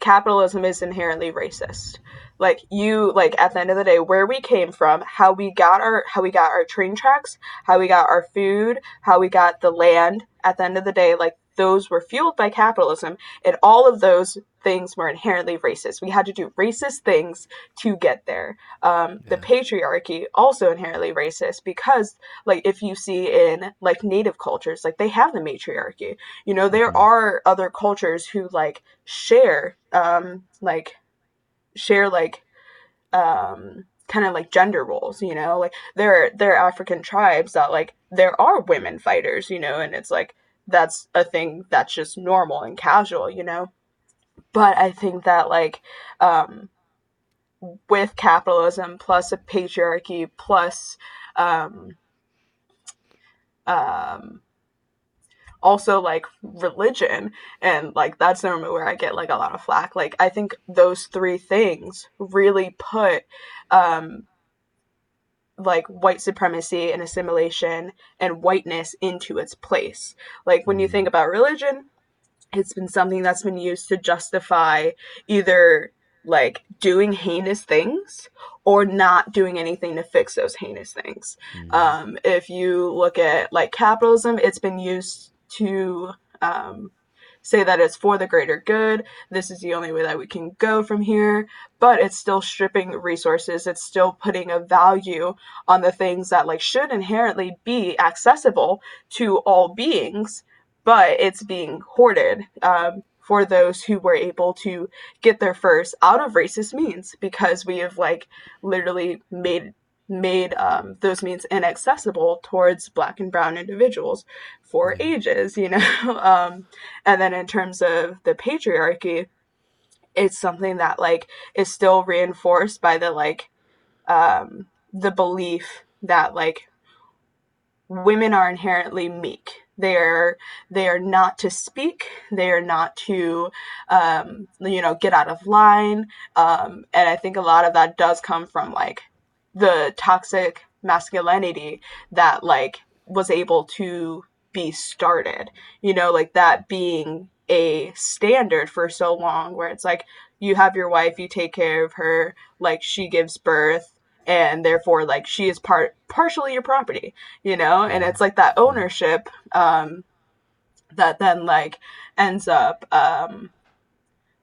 capitalism is inherently racist. Like you like at the end of the day where we came from how we got our how we got our train tracks how we got our food how we got the land at the end of the day like those were fueled by capitalism, and all of those things were inherently racist. We had to do racist things to get there. Um, yeah. The patriarchy also inherently racist because, like, if you see in like native cultures, like they have the matriarchy. You know, there mm-hmm. are other cultures who like share, um, like, share like, um, kind of like gender roles you know like there there are african tribes that like there are women fighters you know and it's like that's a thing that's just normal and casual you know? But i think that like um with capitalism plus a patriarchy plus um um also like religion and like that's normally where i get like a lot of flack. Like i think those three things really put um like white supremacy and assimilation and whiteness into its place like when you think about religion it's been something that's been used to justify either like doing heinous things or not doing anything to fix those heinous things. Mm-hmm. Um, if you look at like capitalism, it's been used to um, say that it's for the greater good. This is the only way that we can go from here. But it's still stripping resources. It's still putting a value on the things that like should inherently be accessible to all beings, but it's being hoarded. Um, for those who were able to get there first out of racist means because we have like literally made made um, those means inaccessible towards black and brown individuals for ages you know um, and then in terms of the patriarchy it's something that like is still reinforced by the like um, the belief that like women are inherently meek they are they are not to speak. They are not to um, you know get out of line. Um, and I think a lot of that does come from like the toxic masculinity that like was able to be started. You know, like that being a standard for so long where it's like you have your wife, you take care of her, like she gives birth and therefore like she is part partially your property you know and it's like that ownership um that then like ends up um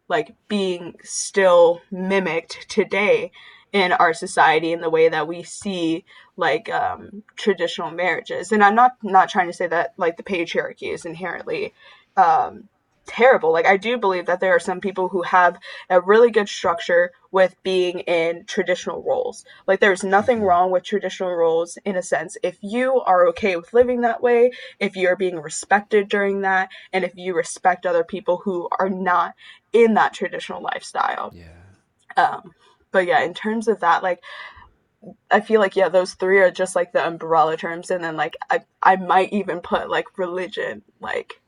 like being still mimicked today in our society in the way that we see like um traditional marriages and i'm not not trying to say that like the patriarchy is inherently um terrible. Like I do believe that there are some people who have a really good structure with being in traditional roles. Like there's nothing mm-hmm. wrong with traditional roles in a sense. If you are okay with living that way, if you're being respected during that, and if you respect other people who are not in that traditional lifestyle. Yeah. Um but yeah, in terms of that like I feel like yeah, those three are just like the umbrella terms and then like I I might even put like religion like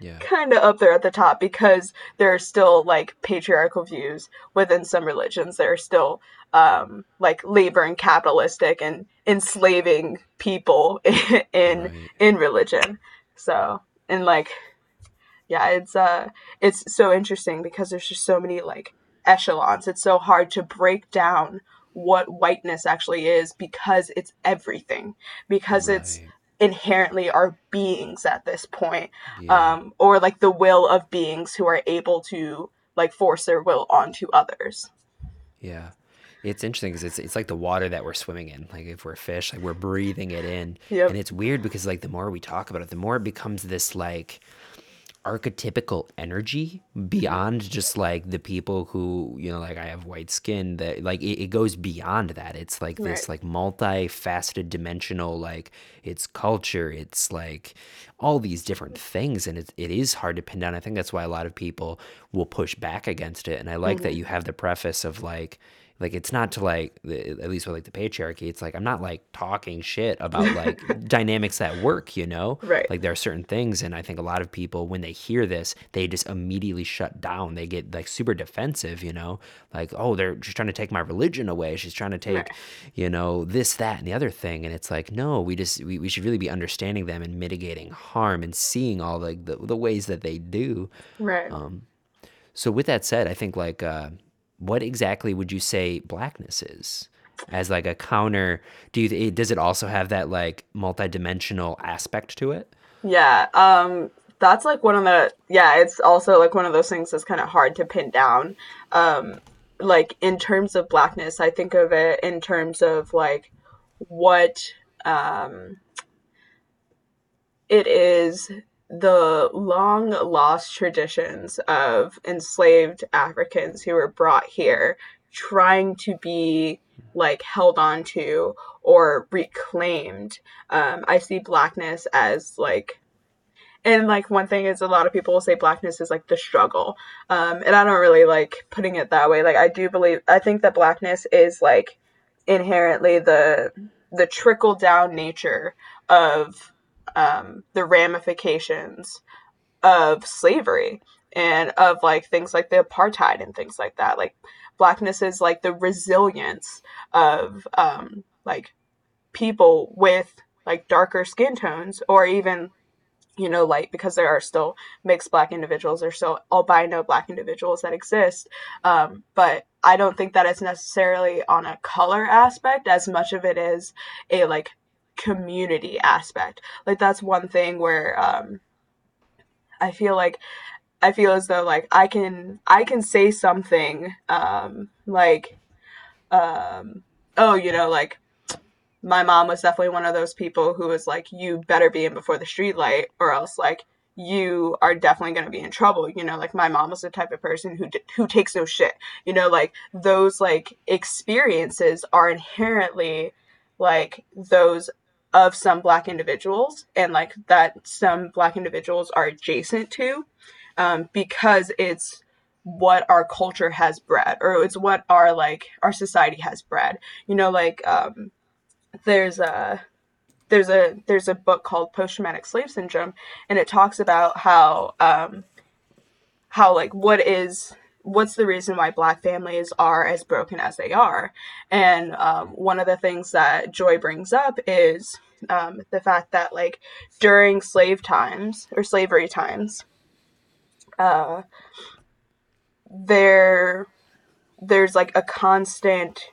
yeah. kind of up there at the top because there are still like patriarchal views within some religions that are still um, like labor and capitalistic and enslaving people in right. in religion. So and like yeah, it's uh it's so interesting because there's just so many like echelons. It's so hard to break down what whiteness actually is because it's everything because right. it's inherently our beings at this point yeah. um, or like the will of beings who are able to like force their will onto others yeah it's interesting because it's, it's like the water that we're swimming in like if we're fish like we're breathing it in yep. and it's weird because like the more we talk about it the more it becomes this like archetypical energy beyond just like the people who you know like i have white skin that like it, it goes beyond that it's like right. this like multifaceted dimensional like it's culture it's like all these different things and it, it is hard to pin down i think that's why a lot of people will push back against it and i like mm-hmm. that you have the preface of like like it's not to like at least with like the patriarchy it's like i'm not like talking shit about like dynamics that work you know? Right. Like there are certain things and i think a lot of people when they hear this they just immediately shut down. They get like super defensive you know? Like oh they're she's trying to take my religion away. She's trying to take right. you know this that and the other thing. And it's like no we just we, we should really be understanding them and mitigating harm and seeing all like the, the ways that they do. Right. Um so with that said i think like uh what exactly would you say blackness is? As like a counter, do you does it also have that like multidimensional aspect to it? Yeah, um, that's like one of the yeah. It's also like one of those things that's kind of hard to pin down. Um, like in terms of blackness, I think of it in terms of like what um, it is the long lost traditions of enslaved Africans who were brought here trying to be like held on to or reclaimed. Um, I see blackness as like and like one thing is a lot of people will say blackness is like the struggle um, and i don't really like putting it that way like i do believe i think that blackness is like inherently the the trickle down nature of um, the ramifications of slavery and of like things like the apartheid and things like that. Like blackness is like the resilience of um, like people with like darker skin tones or even you know like because there are still mixed black individuals there's still albino black individuals that exist um, but i don't think that it's necessarily on a color aspect as much of it is a like community aspect like that's one thing where um, i feel like i feel as though like i can i can say something um, like um, oh you know like my mom was definitely one of those people who was like, you better be in before the street light, or else like you are definitely going to be in trouble. You know, like my mom was the type of person who who takes no shit. You know, like those like experiences are inherently like those of some black individuals and like that some black individuals are adjacent to um, because it's what our culture has bred or it's what our like our society has bred. You know like um there's a there's a there's a book called post traumatic slave syndrome and it talks about how um how like what is what's the reason why black families are as broken as they are and um, one of the things that joy brings up is um, the fact that like during slave times or slavery times uh, there there's like a constant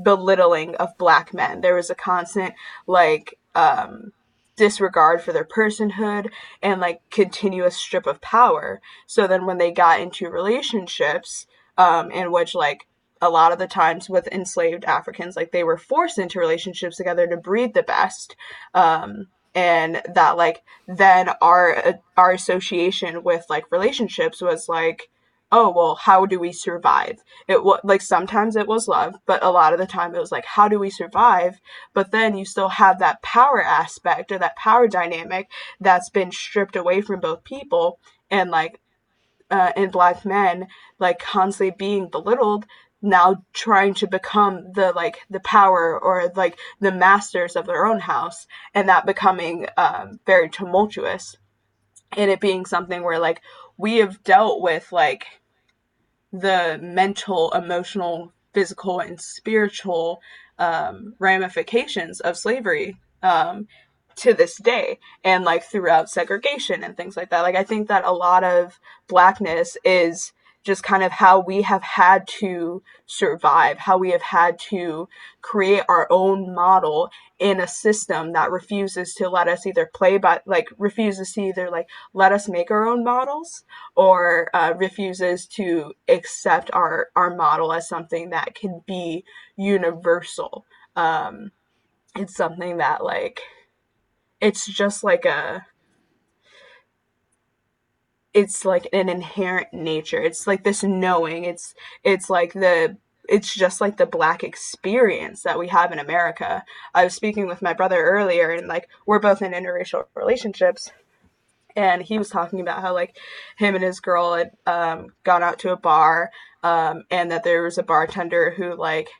belittling of black men. There was a constant like um, disregard for their personhood and like continuous strip of power. So then when they got into relationships, um, in which like a lot of the times with enslaved Africans, like they were forced into relationships together to breed the best. Um, and that like then our our association with like relationships was like oh well how do we survive? It was like sometimes it was love but a lot of the time it was like how do we survive? But then you still have that power aspect or that power dynamic that's been stripped away from both people and like uh, in black men like constantly being belittled now trying to become the like the power or like the masters of their own house and that becoming um, very tumultuous. And it being something where like we have dealt with like the mental, emotional, physical, and spiritual um, ramifications of slavery um, to this day and like throughout segregation and things like that. Like, I think that a lot of blackness is just kind of how we have had to survive, how we have had to create our own model in a system that refuses to let us either play by, like, refuses to either, like, let us make our own models or uh, refuses to accept our, our model as something that can be universal. Um, it's something that, like, it's just like a it's like an inherent nature. It's like this knowing. It's it's like the it's just like the black experience that we have in America. I was speaking with my brother earlier and like we're both in interracial relationships and he was talking about how like him and his girl had um, gone out to a bar um, and that there was a bartender who like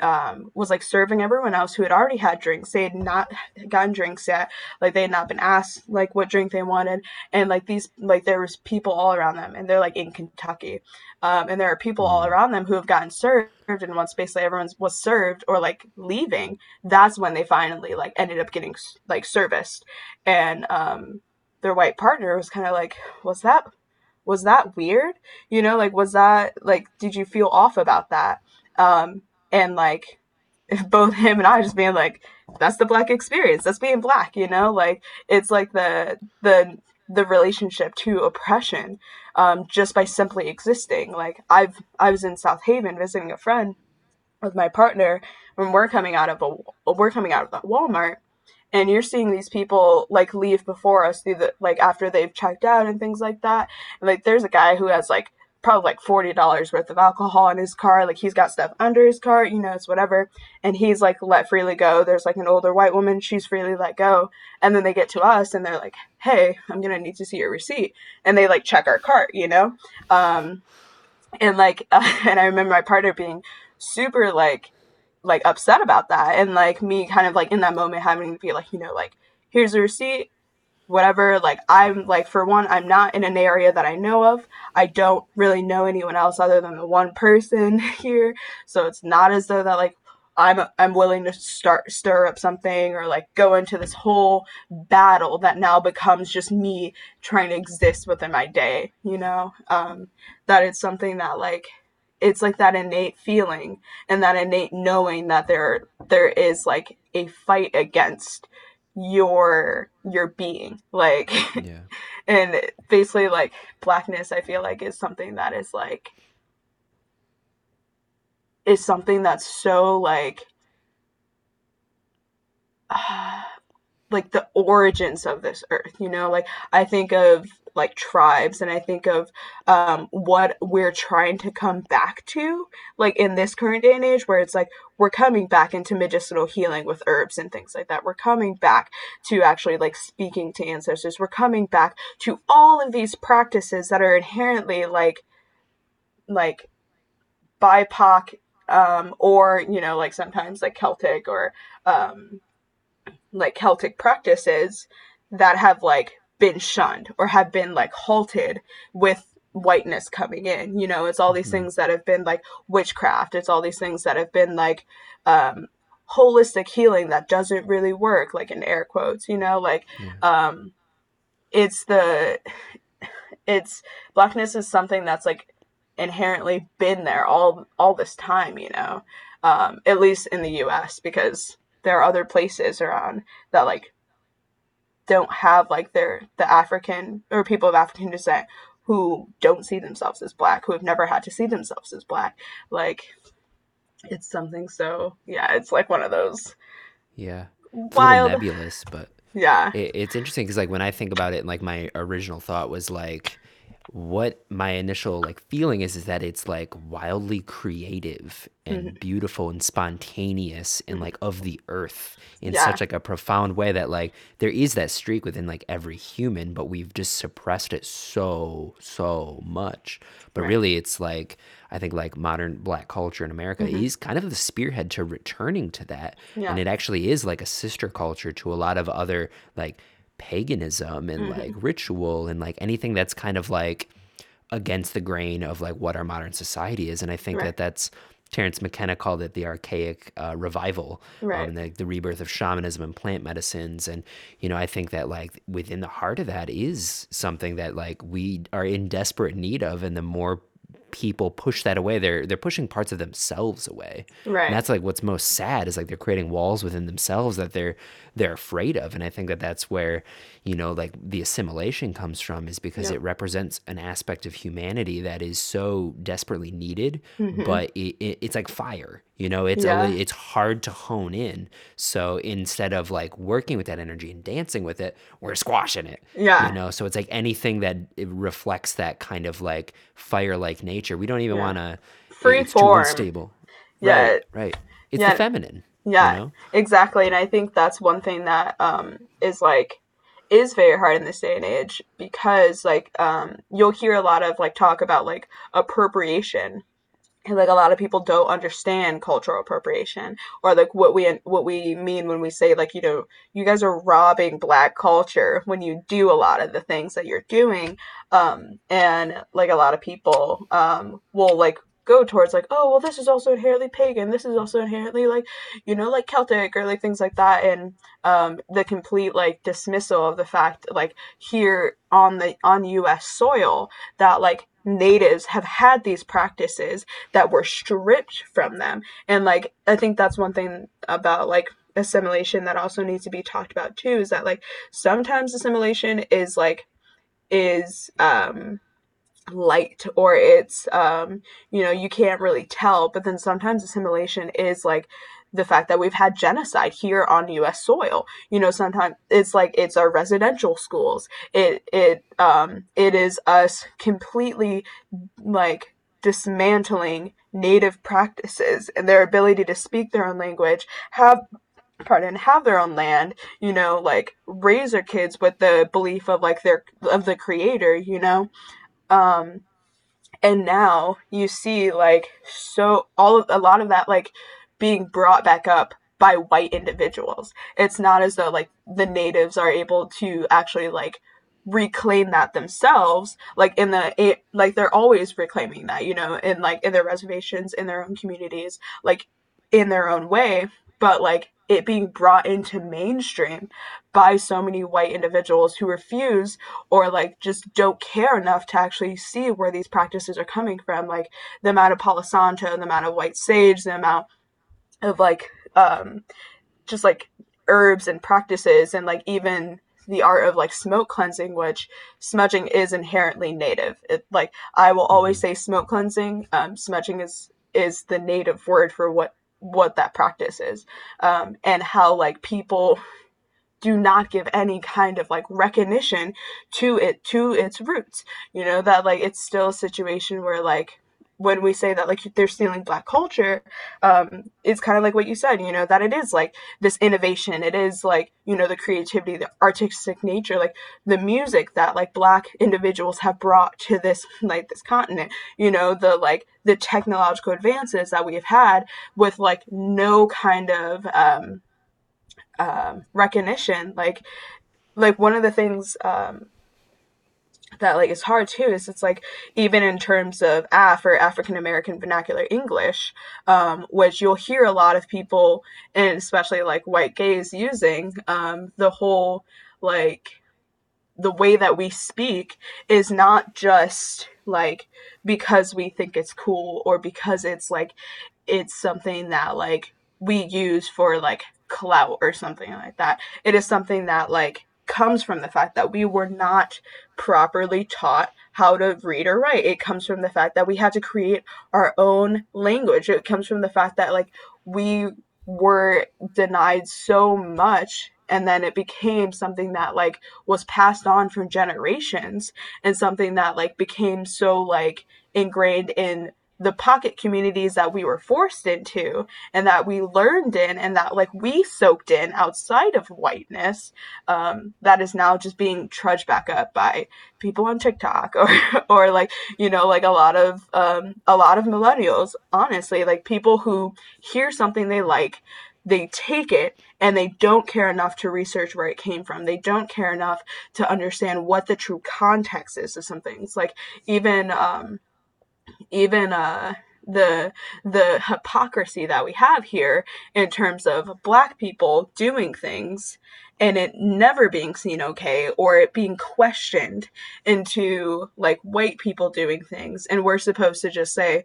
um, was like serving everyone else who had already had drinks. They had not gotten drinks yet. Like they had not been asked like what drink they wanted. And like these, like there was people all around them and they're like in Kentucky. Um, and there are people all mm-hmm. around them who have gotten served. And once basically everyone was served or like leaving, that's when they finally like ended up getting like serviced. And um, their white partner was kind of like, was that, was that weird? You know, like, was that like, did you feel off about that? Um, and like both him and I just being like, that's the black experience. That's being black, you know? Like it's like the the the relationship to oppression um, just by simply existing. Like I've I was in South Haven visiting a friend with my partner when we're coming out of a we're coming out of the Walmart and you're seeing these people like leave before us through the like after they've checked out and things like that. And like there's a guy who has like probably like $40 worth of alcohol in his car. Like he's got stuff under his car, you know, it's whatever. And he's like let freely go. There's like an older white woman, she's freely let go. And then they get to us and they're like, hey, I'm going to need to see your receipt. And they like check our cart, you know? Um, and like, uh, and I remember my partner being super like, like upset about that. And like me kind of like in that moment having to be like, you know, like, here's the receipt whatever like i'm like for one i'm not in an area that i know of. I don't really know anyone else other than the one person here. So it's not as though that like i'm i'm willing to start stir up something or like go into this whole battle that now becomes just me trying to exist within my day you know? Um that it's something that like it's like that innate feeling and that innate knowing that there there is like a fight against your your being like yeah. and basically like blackness i feel like is something that is like is something that's so like uh, like the origins of this earth you know? Like i think of like tribes and i think of um, what we're trying to come back to like in this current day and age where it's like we're coming back into medicinal healing with herbs and things like that. We're coming back to actually like speaking to ancestors. We're coming back to all of these practices that are inherently like like bipoc um, or you know like sometimes like celtic or um, like celtic practices that have like been shunned or have been like halted with whiteness coming in you know it's all these mm-hmm. things that have been like witchcraft it's all these things that have been like um holistic healing that doesn't really work like in air quotes you know like yeah. um it's the it's blackness is something that's like inherently been there all all this time you know um at least in the US because there are other places around that like don't have like their the African or people of African descent who don't see themselves as black, who have never had to see themselves as black. Like it's something so yeah, it's like one of those yeah wild nebulous, but yeah, it, it's interesting because like when I think about it, like my original thought was like what my initial like feeling is is that it's like wildly creative and mm-hmm. beautiful and spontaneous and like of the earth in yeah. such like a profound way that like there is that streak within like every human but we've just suppressed it so so much but right. really it's like i think like modern black culture in america mm-hmm. is kind of the spearhead to returning to that yeah. and it actually is like a sister culture to a lot of other like paganism and mm-hmm. like ritual and like anything that's kind of like against the grain of like what our modern society is and i think right. that that's terence mckenna called it the archaic uh, revival right. um, the, the rebirth of shamanism and plant medicines and you know i think that like within the heart of that is something that like we are in desperate need of and the more people push that away. They're they're pushing parts of themselves away. Right. and that's like what's most sad is like they're creating walls within themselves that they're they're afraid of. And i think that that's where you know like the assimilation comes from is because it represents an aspect of humanity that is so desperately needed mm-hmm. but it, it, it's like fire you know? It's yeah. a, it's hard to hone in. So instead of like working with that energy and dancing with it we're squashing it yeah. you know? So it's like anything that reflects that kind of like fire like nature we don't even yeah. want to free it's form too unstable yeah right, right. it's yeah. the feminine yeah you know? exactly and i think that's one thing that um is like is very hard in this day and age because like um you'll hear a lot of like talk about like appropriation like a lot of people don't understand cultural appropriation or like what we what we mean when we say like you know you guys are robbing black culture when you do a lot of the things that you're doing um and like a lot of people um will like go towards like oh well this is also inherently pagan this is also inherently like you know like celtic or like things like that and um the complete like dismissal of the fact like here on the on US soil that like natives have had these practices that were stripped from them. And like i think that's one thing about like assimilation that also needs to be talked about too is that like sometimes assimilation is like is um light or it's um you know you can't really tell but then sometimes assimilation is like the fact that we've had genocide here on U.S. soil. You know, sometimes it's like it's our residential schools. It it um it is us completely like dismantling native practices and their ability to speak their own language, have pardon have their own land you know like raise their kids with the belief of like their of the creator you know um and now you see like so all of a lot of that like being brought back up by white individuals. It's not as though like the natives are able to actually like reclaim that themselves like in the it, like they're always reclaiming that you know in like in their reservations in their own communities like in their own way. But like it being brought into mainstream by so many white individuals who refuse or like just don't care enough to actually see where these practices are coming from like the amount of palo santo the amount of white sage the amount of like um just like herbs and practices and like even the art of like smoke cleansing which smudging is inherently native. It like i will always say smoke cleansing um smudging is is the native word for what what that practice is. Um, and how like people do not give any kind of like recognition to it to its roots. You know that like it's still a situation where like when we say that like they're stealing black culture um it's kind of like what you said you know that it is like this innovation. It is like you know the creativity the artistic nature like the music that like black individuals have brought to this like this continent. You know the like the technological advances that we have had with like no kind of um um recognition like like one of the things um that like is hard too is it's like even in terms of af or african american vernacular english um, which you'll hear a lot of people and especially like white gays using um, the whole like the way that we speak is not just like because we think it's cool or because it's like it's something that like we use for like clout or something like that it is something that like comes from the fact that we were not properly taught how to read or write. It comes from the fact that we had to create our own language. It comes from the fact that like we were denied so much and then it became something that like was passed on from generations and something that like became so like ingrained in the pocket communities that we were forced into and that we learned in and that like we soaked in outside of whiteness um, that is now just being trudged back up by people on tiktok or or like you know like a lot of um, a lot of millennials honestly like people who hear something they like they take it and they don't care enough to research where it came from. They don't care enough to understand what the true context is of some things. Like even um, even uh, the the hypocrisy that we have here in terms of black people doing things and it never being seen okay or it being questioned into like white people doing things and we're supposed to just say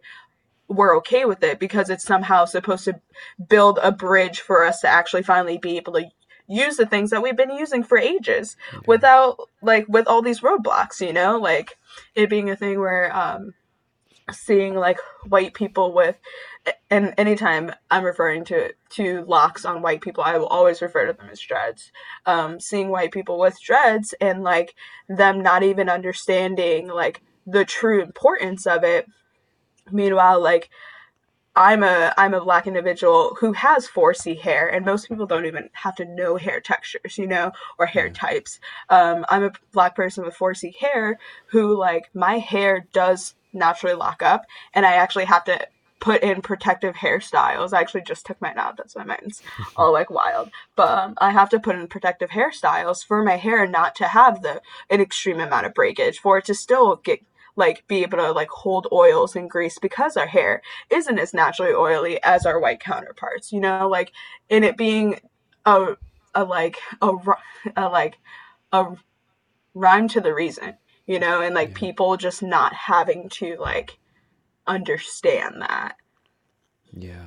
we're okay with it because it's somehow supposed to build a bridge for us to actually finally be able to use the things that we've been using for ages yeah. without like with all these roadblocks you know like it being a thing where um seeing like white people with and anytime I'm referring to to locks on white people, I will always refer to them as dreads. Um, seeing white people with dreads and like them not even understanding like the true importance of it. Meanwhile, like I'm a I'm a black individual who has 4C hair, and most people don't even have to know hair textures, you know, or hair types. Um, I'm a black person with 4C hair who like my hair does naturally lock up, and I actually have to put in protective hairstyles. I actually just took mine out. That's why mine's all like wild. But um, I have to put in protective hairstyles for my hair not to have the an extreme amount of breakage, for it to still get like be able to like hold oils and grease because our hair isn't as naturally oily as our white counterparts. You know, like in it being a a like a, a like a rhyme to the reason you know, and like people just not having to like understand that. Yeah.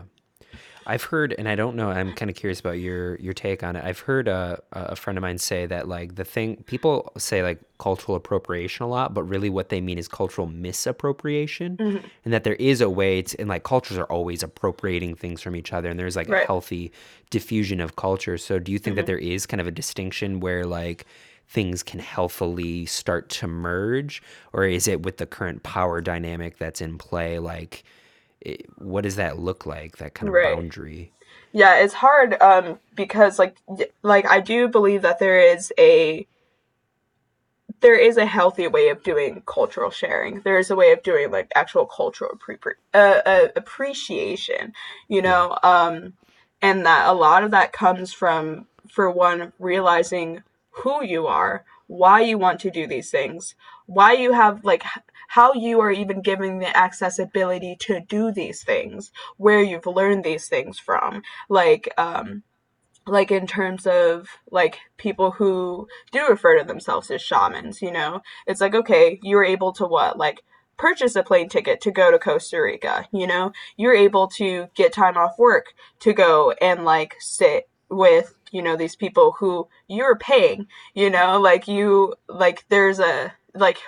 I've heard, and I don't know. I'm kind of curious about your your take on it. I've heard a a friend of mine say that like the thing people say like cultural appropriation a lot, but really what they mean is cultural misappropriation, Mm-hmm. and that there is a way to, and like cultures are always appropriating things from each other, and there's like a healthy diffusion of culture. So do you think that Mm-hmm. there is kind of a distinction where like things can healthily start to merge, or is it with the current power dynamic that's in play like? it, what does that look like that kind of Right. boundary Yeah, it's hard um because like like I do believe that there is a there is a healthy way of doing cultural sharing. There is a way of doing like actual cultural appre- uh, uh, appreciation, you know, um, and that a lot of that comes from, for one, realizing who you are, why you want to do these things, why you have like how you are even given the accessibility to do these things, where you've learned these things from, like um, like in terms of like people who do refer to themselves as shamans you know? It's like okay you're able to what? Like purchase a plane ticket to go to costa rica you know? You're able to get time off work to go and like sit with you know these people who you're paying you know like you like there's a like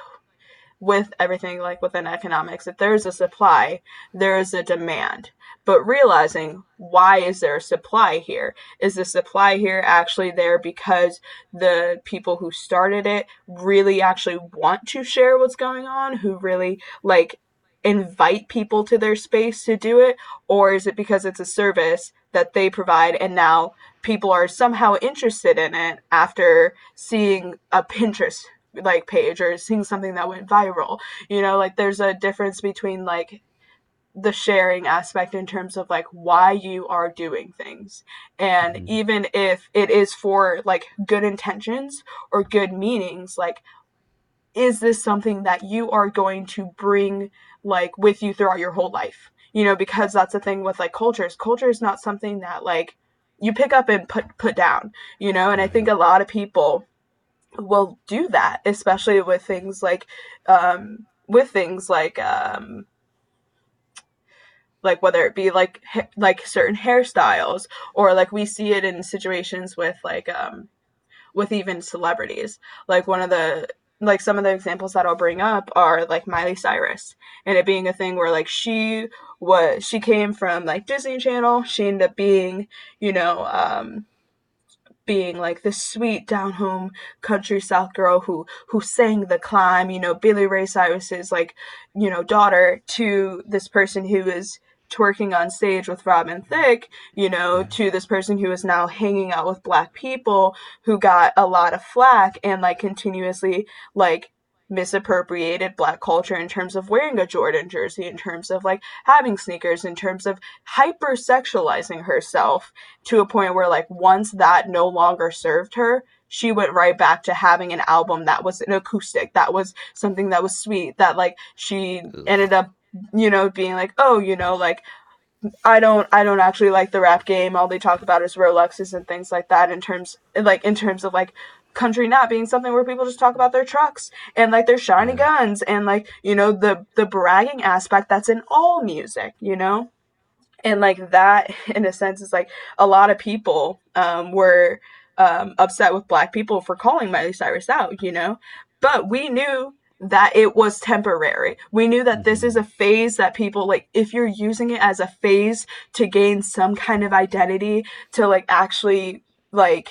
with everything like within economics if there's a supply there is a demand. But realizing why is there a supply here? Is the supply here actually there because the people who started it really actually want to share what's going on who really like invite people to their space to do it? Or is it because it's a service that they provide and now people are somehow interested in it after seeing a pinterest like page or seeing something that went viral. You know like there's a difference between like the sharing aspect in terms of like why you are doing things and hmm even if it is for like good intentions or good meanings like is this something that you are going to bring like with you throughout your whole life? You know because that's the thing with like cultures. Culture is not something that like you pick up and put put down you know and i think a lot of people will do that especially with things like um with things like um like whether it be like ha- like certain hairstyles or like we see it in situations with like um with even celebrities. Like one of the like some of the examples that I'll bring up are like Miley Cyrus and it being a thing where like she was she came from like Disney Channel, she ended up being, you know, um being like this sweet down home country south girl who who sang the climb you know billy ray cyrus's like you know daughter to this person who is twerking on stage with robin thicke you know to this person who is now hanging out with black people who got a lot of flack and like continuously like misappropriated black culture in terms of wearing a jordan jersey in terms of like having sneakers in terms of hypersexualizing herself to a point where like once that no longer served her she went right back to having an album that was an acoustic that was something that was sweet that like she ended up you know being like oh you know like i don't i don't actually like the rap game. All they talk about is rolexes and things like that in terms like in terms of like country not being something where people just talk about their trucks and like their shiny guns and like you know the the bragging aspect that's in all music you know? And like that in a sense is like a lot of people um, were um, upset with black people for calling miley cyrus out you know? But we knew that it was temporary. We knew that this is hmm a phase that people like if you're using it as a phase to gain some kind of identity to like actually like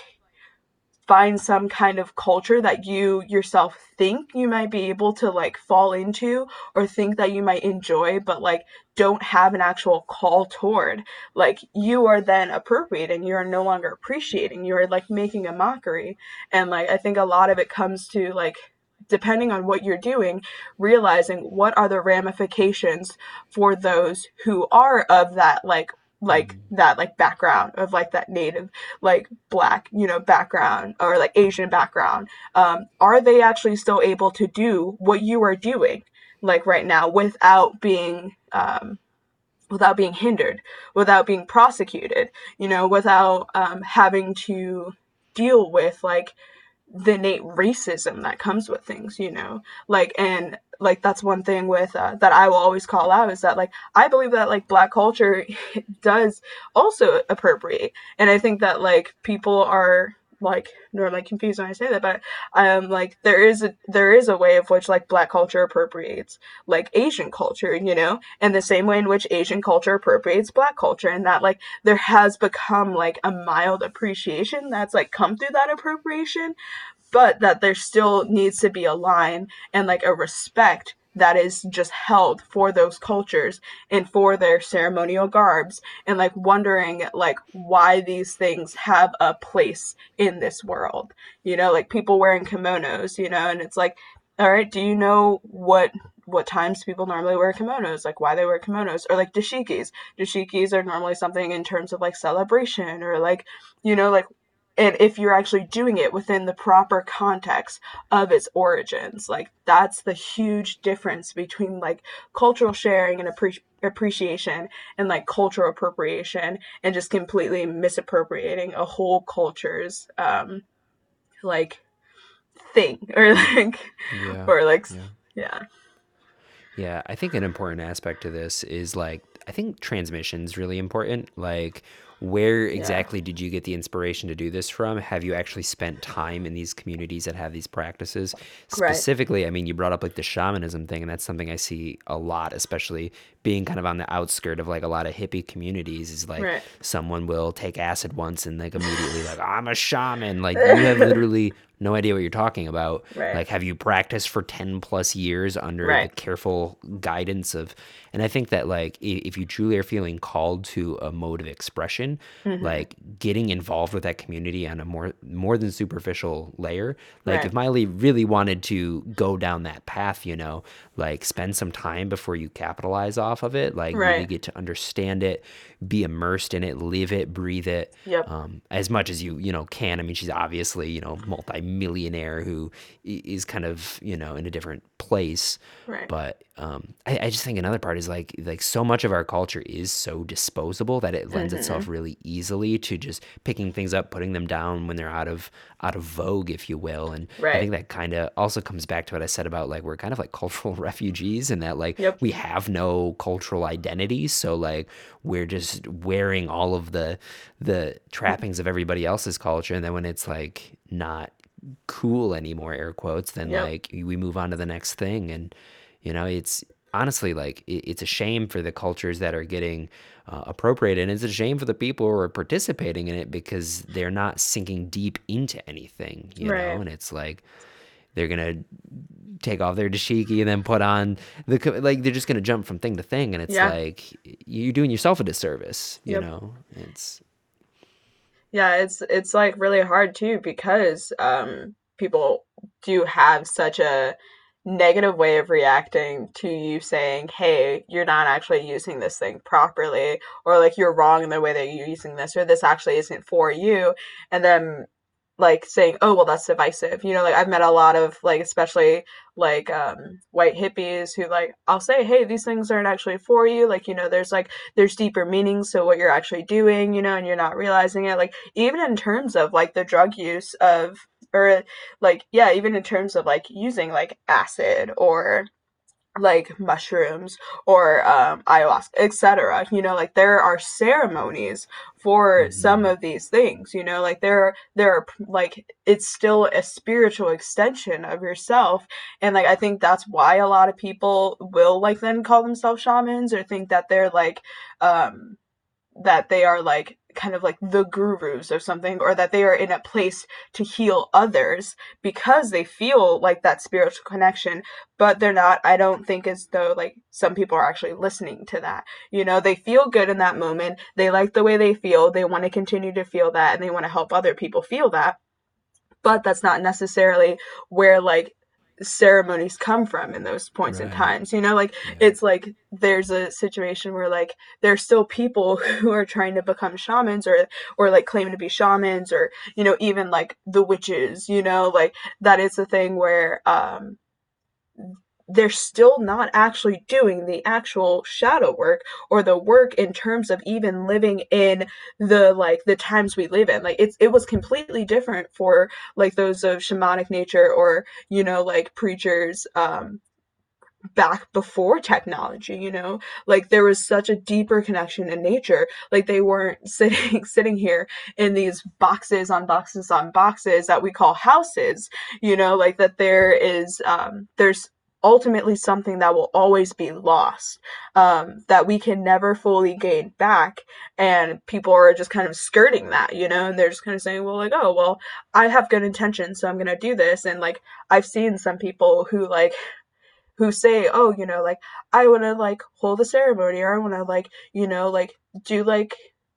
find some kind of culture that you yourself think you might be able to like fall into or think that you might enjoy but like don't have an actual call toward like you are then appropriating you are no longer appreciating you are like making a mockery. And like i think a lot of it comes to like depending on what you're doing realizing what are the ramifications for those who are of that like like hmm that like background of like that native like black you know background or like asian background. Um are they actually still able to do what you are doing like right now without being um without being hindered without being prosecuted you know without um having to deal with like the innate racism that comes with things, you know? Like, and like that's one thing with uh, that I will always call out is that like I believe that like black culture does also appropriate, and I think that like people are like normally confused when I say that, but um like there is a there is a way of which like black culture appropriates like Asian culture, you know, and the same way in which Asian culture appropriates black culture, and that like there has become like a mild appreciation that's like come through that appropriation, but that there still needs to be a line and like a respect that is just held for those cultures and for their ceremonial garbs and like wondering like why these things have a place in this world. You know like people wearing kimonos you know and it's like all right do you know what what times people normally wear kimonos? Like why they wear kimonos? Or like dashikis. Dashikis are normally something in terms of like celebration or like you know like and if you're actually doing it within the proper context of its origins like that's the huge difference between like cultural sharing and appre- appreciation and like cultural appropriation and just completely misappropriating a whole culture's um like thing or like yeah. or like yeah. yeah yeah i think an important aspect to this is like i think transmission is really important like where exactly yeah. did you get the inspiration to do this from? Have you actually spent time in these communities that have these practices? Specifically, right. I mean, you brought up like the shamanism thing, and that's something I see a lot, especially being kind of on the outskirt of like a lot of hippie communities. Is like right. someone will take acid once and like immediately like I'm a shaman. Like you have literally no idea what you're talking about. Right. Like, have you practiced for 10 plus years under the careful guidance of, and I think that, like, if you truly are feeling called to a mode of expression, mm-hmm. like getting involved with that community on a more, more than superficial layer, like, right. if Miley really wanted to go down that path, you know, like, spend some time before you capitalize off of it, like, really get to understand it, be immersed in it, live it, breathe it, yep. um, as much as you you know can. I mean, she's obviously you know multi-millionaire who is kind of you know in a different place. Right. But um, I, I, just think another part is like like so much of our culture is so disposable that it lends mm-hmm. itself really easily to just picking things up, putting them down when they're out of out of vogue, if you will. And right. I think that kind of also comes back to what I said about like we're kind of like cultural refugees and that like yep. we have no cultural identity. So like we're just wearing all of the the trappings of everybody else's culture, and then when it's like not cool anymore, air quotes, then yep. like we move on to the next thing, and you know it's honestly like it, it's a shame for the cultures that are getting uh, appropriated and it's a shame for the people who are participating in it because they're not sinking deep into anything you right. know and it's like they're gonna take off their dashiki and then put on the like they're just gonna jump from thing to thing and it's yeah. like you're doing yourself a disservice you yep. know it's yeah it's it's like really hard too because um people do have such a negative way of reacting to you saying, hey, you're not actually using this thing properly, or like you're wrong in the way that you're using this, or this actually isn't for you. And then like saying, oh, well, that's divisive. You know, like I've met a lot of like, especially like um, white hippies who like, I'll say, hey, these things aren't actually for you. Like, you know, there's like, there's deeper meanings to what you're actually doing, you know, and you're not realizing it. Like, even in terms of like the drug use of, or like, yeah, even in terms of like using like acid or like mushrooms or um, ayahuasca, etc. You know, like there are ceremonies for mm-hmm. some of these things. You know, like there, are there are like it's still a spiritual extension of yourself, and like I think that's why a lot of people will like then call themselves shamans or think that they're like um that they are like kind of like the gurus or something or that they are in a place to heal others because they feel like that spiritual connection but they're not. I don't think as though like some people are actually listening to that. You know they feel good in that moment. They like the way they feel. They want to continue to feel that and they want to help other people feel that. But that's not necessarily where like ceremonies come from in those points right. in times you know like yeah. it's like there's a situation where like there's still people who are trying to become shamans or or like claim to be shamans or you know even like the witches you know like that is a thing where um they're still not actually doing the actual shadow work or the work in terms of even living in the like the times we live in. Like it's it was completely different for like those of shamanic nature or you know like preachers um back before technology you know? Like there was such a deeper connection in nature. Like they weren't sitting sitting here in these boxes on boxes on boxes that we call houses you know? Like that there is um there's ultimately something that will always be lost um, that we can never fully gain back. And people are just kind of skirting that you know and they're just kind of saying well like oh well i have good intentions so i'm going to do this. And like i've seen some people who like who say, oh, you know, like I want to like hold a ceremony or I want to like, you know, like do like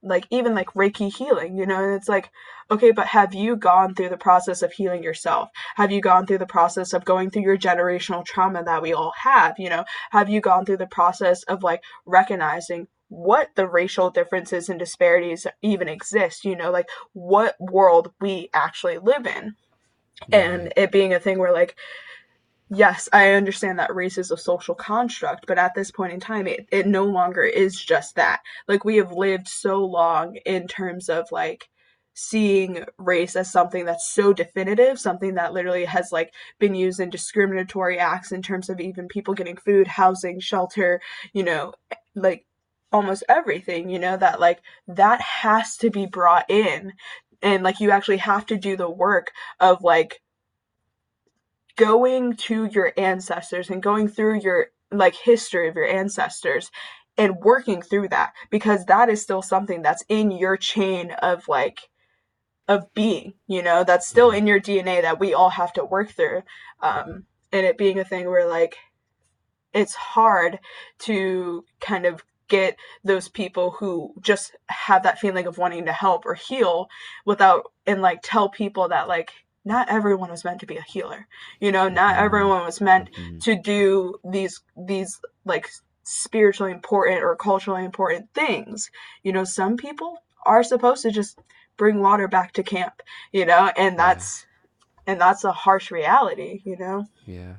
like even like reiki healing you know and it's like okay but have you gone through the process of healing yourself? Have you gone through the process of going through your generational trauma that we all have you know? Have you gone through the process of like recognizing what the racial differences and disparities even exist you know? Like what world we actually live in. And it being a thing where like yes, I understand that race is a social construct, but at this point in time, it, it no longer is just that. Like, we have lived so long in terms of like seeing race as something that's so definitive, something that literally has like been used in discriminatory acts in terms of even people getting food, housing, shelter, you know, eh, like almost everything, you know, that like that has to be brought in. And like you actually have to do the work of like going to your ancestors and going through your like history of your ancestors and working through that because that is still something that's in your chain of like of being you know? That's still in your dna that we all have to work through um and it being a thing where like it's hard to kind of get those people who just have that feeling of wanting to help or heal without and like tell people that like not everyone was meant to be a healer you know not mm-hmm. everyone was meant mm-hmm. to do these these like spiritually important or culturally important things you know some people are supposed to just bring water back to camp you know and that's yeah. and that's a harsh reality you know yeah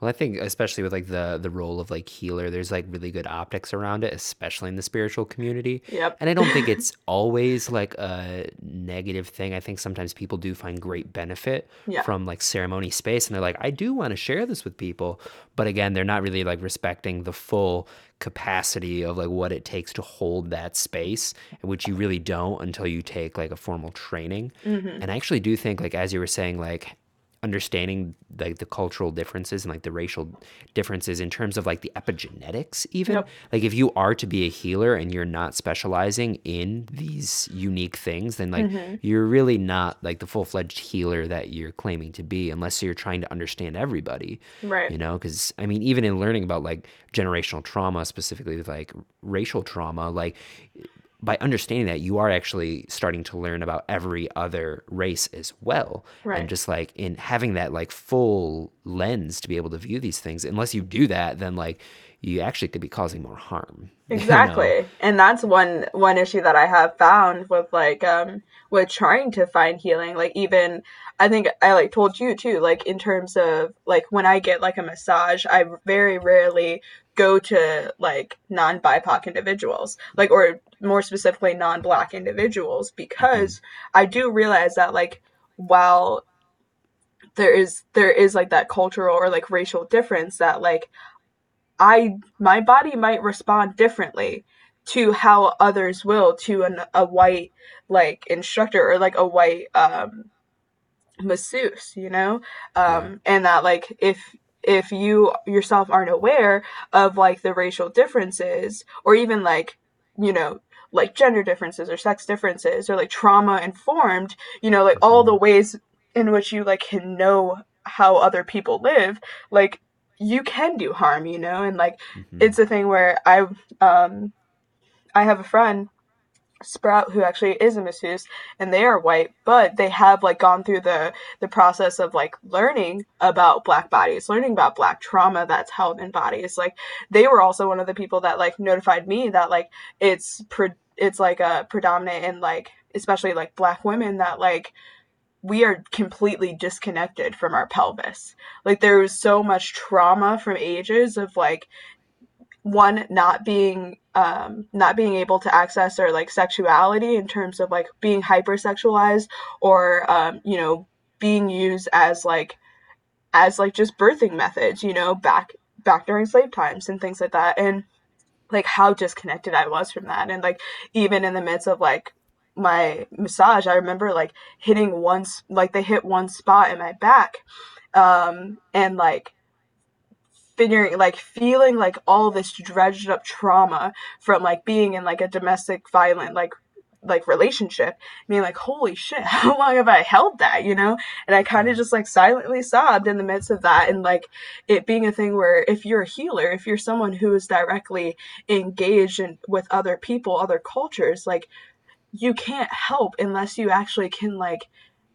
well, I think especially with like the the role of like healer, there's like really good optics around it, especially in the spiritual community. Yep. And I don't think it's always like a negative thing. I think sometimes people do find great benefit yeah. from like ceremony space and they're like, I do want to share this with people. But again, they're not really like respecting the full capacity of like what it takes to hold that space, which you really don't until you take like a formal training. Mm-hmm. And I actually do think like as you were saying, like understanding like the cultural differences and like the racial differences in terms of like the epigenetics even yep. like if you are to be a healer and you're not specializing in these unique things then like mm-hmm. you're really not like the full-fledged healer that you're claiming to be unless you're trying to understand everybody right you know because i mean even in learning about like generational trauma specifically with like racial trauma like by understanding that you are actually starting to learn about every other race as well right. and just like in having that like full lens to be able to view these things unless you do that then like you actually could be causing more harm exactly you know? and that's one one issue that i have found with like um with trying to find healing like even i think i like told you too like in terms of like when i get like a massage i very rarely go to like non BIPOC individuals, like, or more specifically, non black individuals, because mm-hmm. I do realize that, like, while there is there is like that cultural or like racial difference that like i my body might respond differently to how others will to an, a white like instructor or like a white um masseuse you know um yeah. and that like if if you yourself aren't aware of like the racial differences or even like you know like gender differences or sex differences or like trauma informed you know like all the mm-hmm. ways in which you like can know how other people live like you can do harm you know and like mm-hmm. it's a thing where i um i have a friend Sprout, who actually is a masseuse, and they are white, but they have like gone through the the process of like learning about black bodies, learning about black trauma that's held in bodies. Like they were also one of the people that like notified me that like it's pre- it's like a predominant in like especially like black women that like we are completely disconnected from our pelvis. Like there was so much trauma from ages of like one not being um, not being able to access their like sexuality in terms of like being hypersexualized or um, you know being used as like as like just birthing methods you know back back during slave times and things like that. And like how disconnected I was from that. And like even in the midst of like my massage I remember like hitting once like they hit one spot in my back um and like figuring like feeling like all this dredged up trauma from like being in like a domestic violent like like relationship being like holy shit how long have i held that? You know? And i kind of mm. just like silently sobbed in the midst of that and like it being a thing where if you're a healer if you're someone who is directly engaged in, with other people other cultures like you can't help unless you actually can like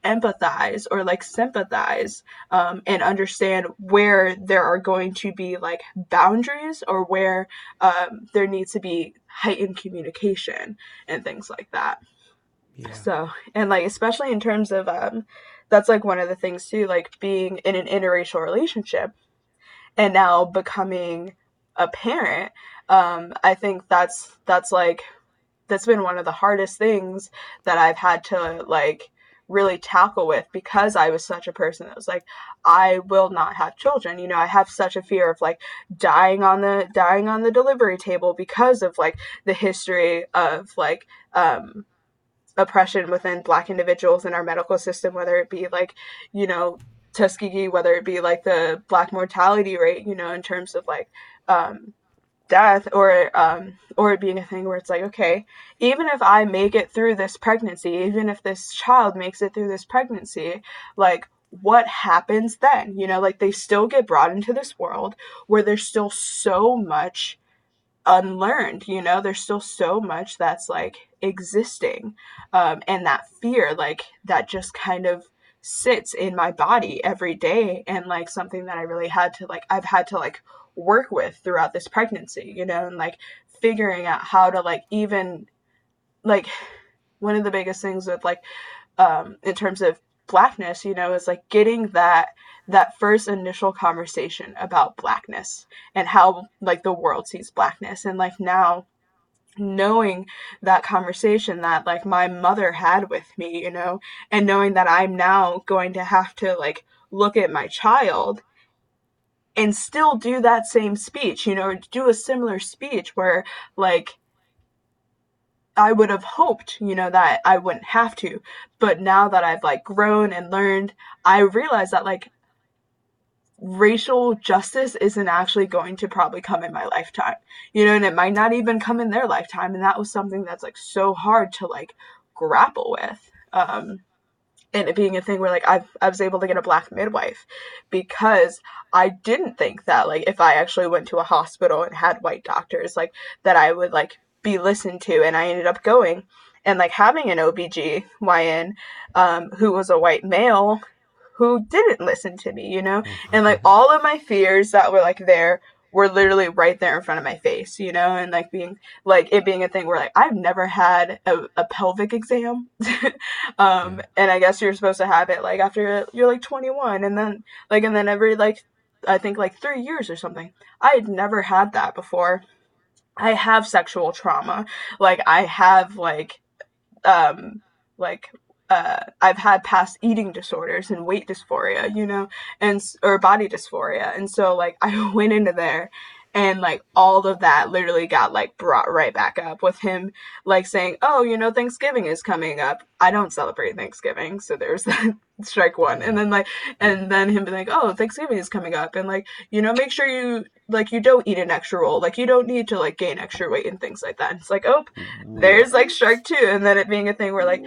empathize or like sympathize um, and understand where there are going to be like boundaries or where um, there needs to be heightened communication and things like that. Yeah. So, and like, especially in terms of, um, that's like one of the things too, like being in an interracial relationship and now becoming a parent. Um, I think that's, that's like, that's been one of the hardest things that I've had to like really tackle with because I was such a person that was like, I will not have children. You know, I have such a fear of like dying on the dying on the delivery table because of like the history of like um oppression within black individuals in our medical system, whether it be like, you know, Tuskegee, whether it be like the black mortality rate, you know, in terms of like um death or um or it being a thing where it's like okay even if i make it through this pregnancy even if this child makes it through this pregnancy like what happens then? You know like they still get brought into this world where there's still so much unlearned you know? There's still so much that's like existing um and that fear like that just kind of sits in my body every day and like something that i really had to like i've had to like work with throughout this pregnancy, you know, and like figuring out how to like even like one of the biggest things with like um in terms of blackness, you know, is like getting that that first initial conversation about blackness and how like the world sees blackness. And like now knowing that conversation that like my mother had with me, you know, and knowing that I'm now going to have to like look at my child and still do that same speech, you know, do a similar speech where like I would have hoped, you know, that I wouldn't have to. But now that I've like grown and learned, I realize that like racial justice isn't actually going to probably come in my lifetime. You know, and it might not even come in their lifetime. And that was something that's like so hard to like grapple with. Um and it being a thing where like I've, I was able to get a black midwife because I didn't think that like if I actually went to a hospital and had white doctors like that I would like be listened to and I ended up going and like having an OBGYN um, who was a white male who didn't listen to me, you know? And like all of my fears that were like there were literally right there in front of my face, you know, and like being like it being a thing where like I've never had a, a pelvic exam. um and I guess you're supposed to have it like after you're like 21 and then like and then every like I think like 3 years or something. I had never had that before. I have sexual trauma. Like I have like um like uh, I've had past eating disorders and weight dysphoria, you know, and or body dysphoria, and so like I went into there, and like all of that literally got like brought right back up with him like saying, "Oh, you know, Thanksgiving is coming up. I don't celebrate Thanksgiving, so there's that strike one." And then like, and then him being like, "Oh, Thanksgiving is coming up, and like, you know, make sure you like you don't eat an extra roll. Like you don't need to like gain extra weight and things like that." And it's like, oh, there's like strike two, and then it being a thing where like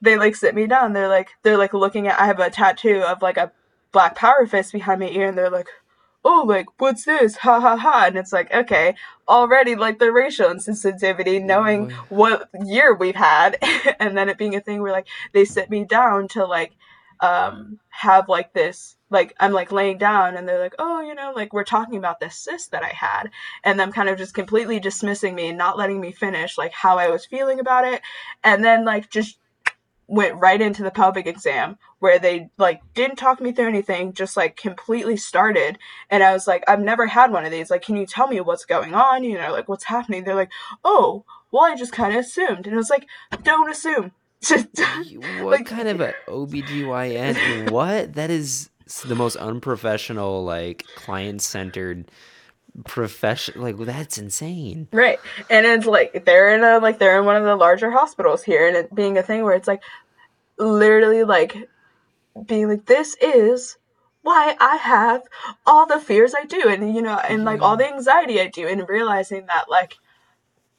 they like sit me down. They're like they're like looking at I have a tattoo of like a black power fist behind my ear and they're like, Oh, like, what's this? Ha ha ha. And it's like, okay, already like the racial insensitivity, knowing what year we've had, and then it being a thing where like they sit me down to like um have like this like I'm like laying down and they're like, oh, you know, like we're talking about this cyst that I had, and them kind of just completely dismissing me and not letting me finish like how I was feeling about it, and then like just went right into the pelvic exam where they like didn't talk me through anything just like completely started. And i was like i've never had one of these. Like can you tell me what's going on? You know like what's happening? They're like oh well i just kind of assumed. And i was like don't assume. What like, kind of a obgyn what? That is the most unprofessional like client-centered profession like that's insane. Right. And it's like they're in a like they're in one of the larger hospitals here and it being a thing where it's like literally like being like this is why I have all the fears I do and you know and like all the anxiety I do and realizing that like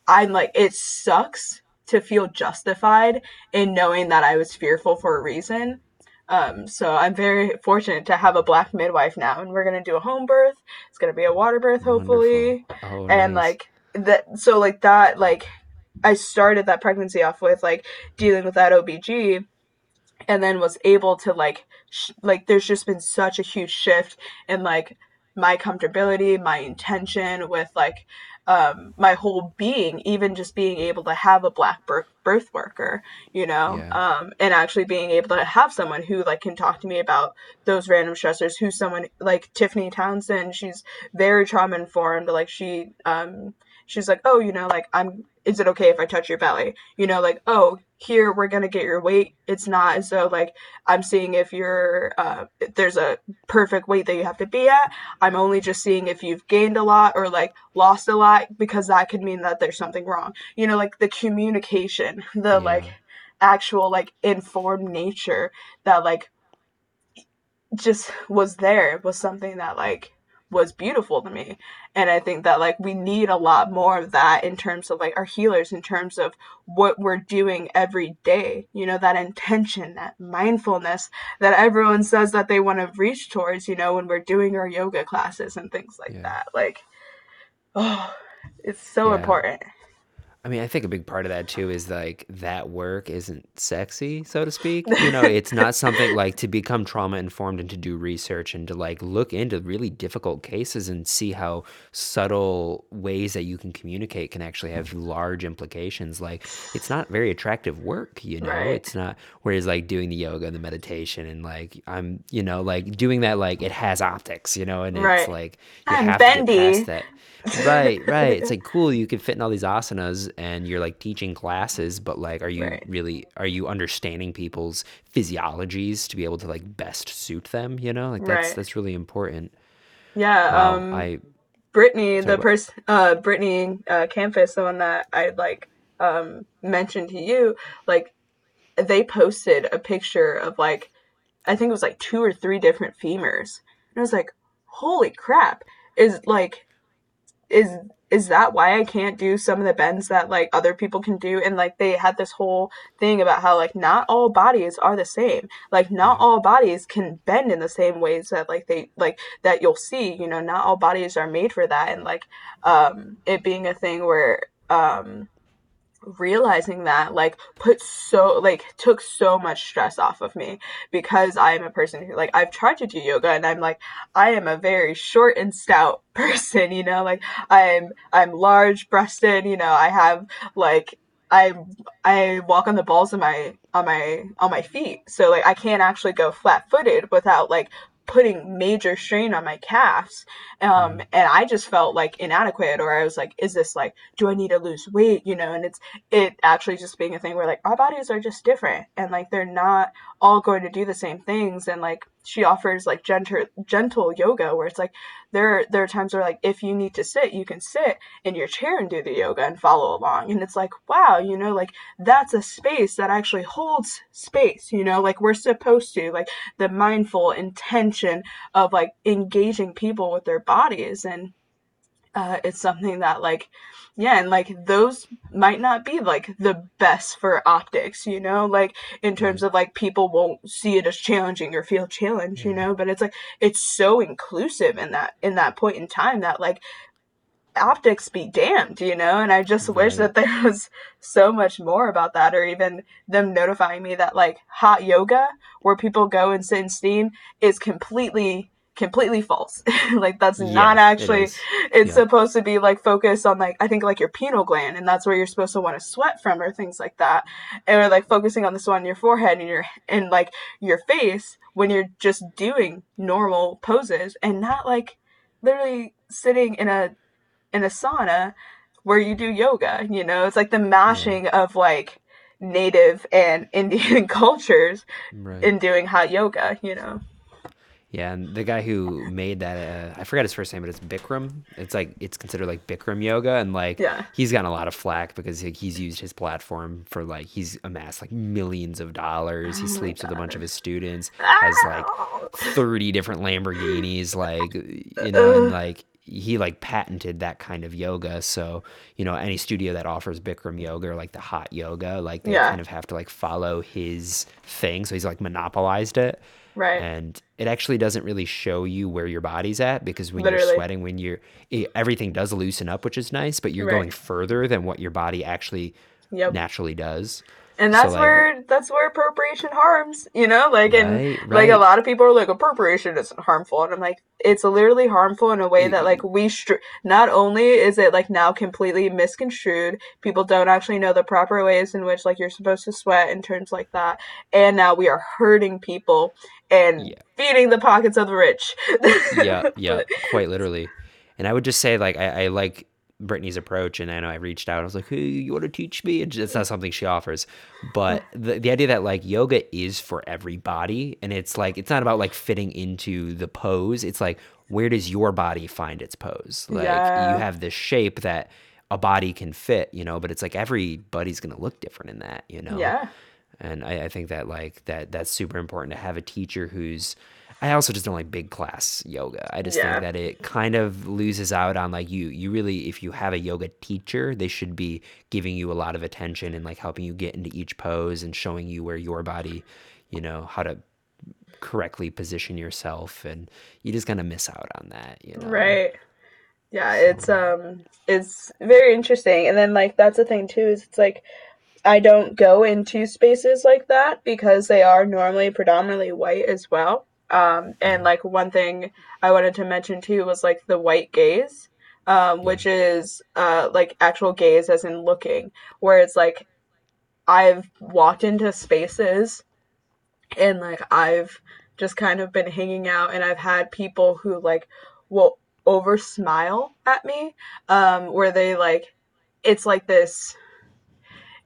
I'm like it sucks to feel justified in knowing that I was fearful for a reason. Um, so I'm very fortunate to have a black midwife now, and we're gonna do a home birth. It's gonna be a water birth, hopefully, Oh, and nice. like that. So like that, like I started that pregnancy off with like dealing with that OBG, and then was able to like sh- like there's just been such a huge shift in like my comfortability, my intention with like um, my whole being, even just being able to have a black birth, birth worker, you know, Yeah. um, and actually being able to have someone who like can talk to me about those random stressors. Who's someone like Tiffany Townsend? She's very trauma informed. Like she, um, she's like, oh, you know, like I'm. Is it okay if I touch your belly? You know, like oh, here we're gonna get your weight. It's not as though like I'm seeing if you're uh, if there's a perfect weight that you have to be at. I'm only just seeing if you've gained a lot or like lost a lot because that could mean that there's something wrong. You know, like the communication, the Yeah. like actual like informed nature that like just was there was something that like was beautiful to me and i think that like we need a lot more of that in terms of like our healers in terms of what we're doing every day you know that intention that mindfulness that everyone says that they want to reach towards you know when we're doing our yoga classes and things like Yeah. that like oh it's so Yeah. important I mean, I think a big part of that too is like that work isn't sexy, so to speak. You know, it's not something like to become trauma informed and to do research and to like look into really difficult cases and see how subtle ways that you can communicate can actually have large implications. Like, it's not very attractive work, you know? Right. It's not, whereas like doing the yoga and the meditation and like, I'm, you know, like doing that, like it has optics, you know, and it's like you I'm have to get bendy. past that. Right, right. It's like cool. You can fit in all these asanas, and you're like teaching classes, but like, are you Right. really are you understanding people's physiologies to be able to like best suit them? You know, like that's Right. that's really important. yeah Wow, um I Brittany, sorry. the person, uh, Brittany uh, Campus, the one that I like um, mentioned to you, like they posted a picture of like I think it was like two or three different femurs, and I was like, holy crap! Is like is is that why I can't do some of the bends that like other people can do? And like they had this whole thing about how like not all bodies are the same. Like not all bodies can bend in the same ways that like they like that you'll see, you know, not all bodies are made for that and like um it being a thing where um realizing that like put so like took so much stress off of me because I am a person who like I've tried to do yoga and I'm like I am a very short and stout person, you know, like I'm I'm large breasted, you know, I have like I I walk on the balls of my on my on my feet. So like I can't actually go flat footed without like putting major strain on my calves. Um Mm. and I just felt like inadequate or I was like, is this like do I need to lose weight? You know, and it's it actually just being a thing where like our bodies are just different and like they're not all going to do the same things and like she offers like gentle gentle yoga where it's like there there are times where like if you need to sit you can sit in your chair and do the yoga and follow along. And it's like wow you know like that's a space that actually holds space you know? Like we're supposed to like the mindful intention of like engaging people with their bodies and uh, it's something that like yeah and like those might not be like the best for optics you know? Like in terms of like people won't see it as challenging or feel challenged you know? But it's like it's so inclusive in that in that point in time that like optics be damned you know? And i just wish that there was so much more about that or even them notifying me that like hot yoga where people go and sit in steam is completely completely false like that's not Yeah, it actually is. it's Yeah. supposed to be like focused on like I think like your pineal gland, and that's where you're supposed to want to sweat from or things like that, And or like focusing on the sweat on your forehead and your and like your face when you're just doing normal poses and not like literally sitting in a in a sauna where you do yoga. You know, it's like the Yeah. mashing of like native and Indian cultures Right. in doing hot yoga. You know. Yeah, and the guy who made that, uh, I forgot his first name, but it's Bikram. It's like it's considered like Bikram yoga, and like Yeah. he's gotten a lot of flack because like, he's used his platform for like he's amassed like millions of dollars. He Oh my sleeps with a bunch of his students, has like thirty different Lamborghinis, like you know, and like he like patented that kind of yoga. So you know, any studio that offers Bikram yoga or like the hot yoga, like they Yeah. kind of have to like follow his thing. So he's like monopolized it Right. and it actually doesn't really show you where your body's at because when you're sweating when you're it, everything does loosen up which is nice but you're Right. going further than what your body actually Yep. naturally does And So, that's like- where that's where appropriation harms, you know, like and Right, like a lot of people are like appropriation isn't harmful, and I'm like it's literally harmful in a way that like we str- not only is it like now completely misconstrued, people don't actually know the proper ways in which like you're supposed to sweat in terms like that, and now we are hurting people and Yeah. feeding the pockets of the rich. yeah yeah quite literally and i would just say like i, I like brittany's approach and i know i reached out. I was like hey you want to teach me? And it's not something she offers. But the, the idea that like yoga is for everybody and it's like it's not about like fitting into the pose. It's like where does your body find its pose? Like Yeah. you have this shape that a body can fit you know but it's like everybody's gonna look different in that you know? Yeah. and I, I think that like that that's super important to have a teacher who's i also just don't like big class yoga i just Yeah. think that it kind of loses out on like you you really if you have a yoga teacher they should be giving you a lot of attention and like helping you get into each pose and showing you where your body you know how to correctly position yourself and you just kind of miss out on that you know Right. Yeah, it's um it's very interesting. And then like that's the thing too is it's like I don't go into spaces like that because they are normally predominantly white as well. Um and like one thing I wanted to mention too was like the white gaze. Um, which is uh like actual gaze as in looking, where it's like I've walked into spaces and like I've just kind of been hanging out and I've had people who like will over smile at me um where they like it's like this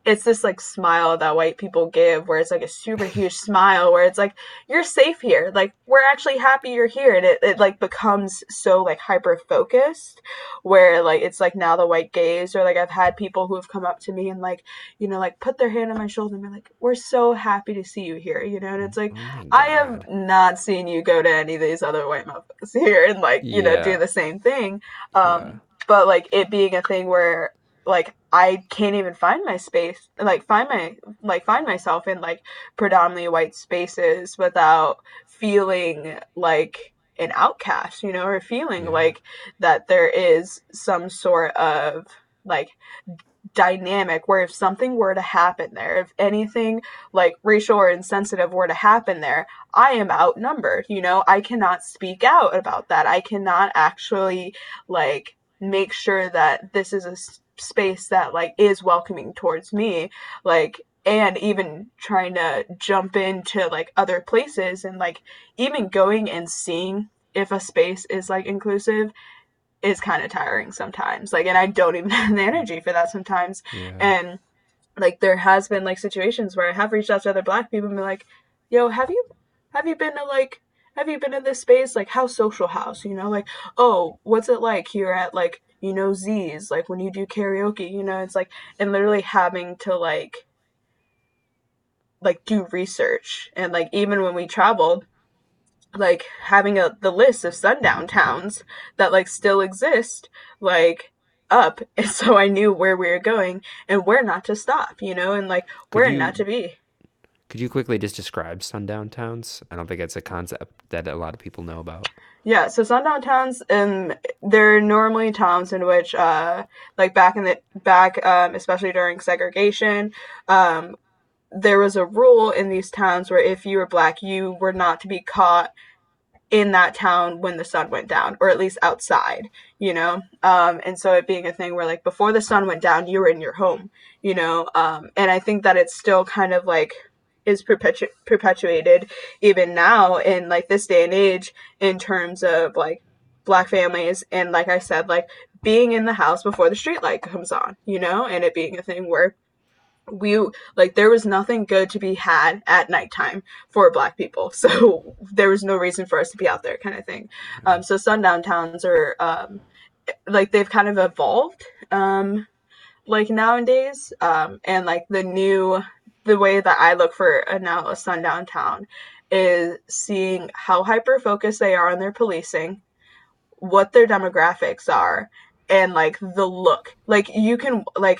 it's this like smile that white people give where it's like a super huge smile where it's like you're safe here. Like we're actually happy you're here. And it, it like becomes so like hyper focused where like it's like now the white gaze or like i've had people who have come up to me and like you know like put their hand on my shoulder and be like we're so happy to see you here you know? And it's like Oh I have not seen you go to any of these other white motherfuckers here and like you know do the same thing. Um, Yeah. but like it being a thing where like I can't even find my space, like find my like find myself in like predominantly white spaces without feeling like an outcast, you know, or feeling Yeah. like that there is some sort of like dynamic where if something were to happen there, if anything like racial or insensitive were to happen there, I am outnumbered. You know, I cannot speak out about that. I cannot actually like make sure that this is a space that like is welcoming towards me. Like and even trying to jump into like other places and like even going and seeing if a space is like inclusive is kind of tiring sometimes. Like and I don't even have the energy for that sometimes yeah. and like there has been like situations where I have reached out to other black people and be like, "Yo, have you have you been to like have you been in this space like how social house? You know, like oh, what's it like here at like you know Z's like when you do karaoke? You know, it's like and literally having to like like do research and like even when we traveled like having a the list of sundown towns that like still exist like up and so i knew where we were going and where not to stop you know and like where you- not to be Could you quickly just describe sundown towns? I don't think it's a concept that a lot of people know about. yeah so sundown towns um they're normally towns in which uh like back in the back um especially during segregation um there was a rule in these towns where if you were black you were not to be caught in that town when the sun went down or at least outside you know um and so it being a thing where like before the sun went down you were in your home you know um and i think that it's still kind of like is perpetu- perpetuated even now in like this day and age in terms of like black families and like i said like being in the house before the street light comes on you know and it being a thing where we like there was nothing good to be had at nighttime for black people. So there was no reason for us to be out there kind of thing. Um, so sundown towns are um, like they've kind of evolved um, like nowadays um, and like the new the way that i look for a, now a sundown town is seeing how hyper focused they are on their policing what their demographics are and like the look like you can like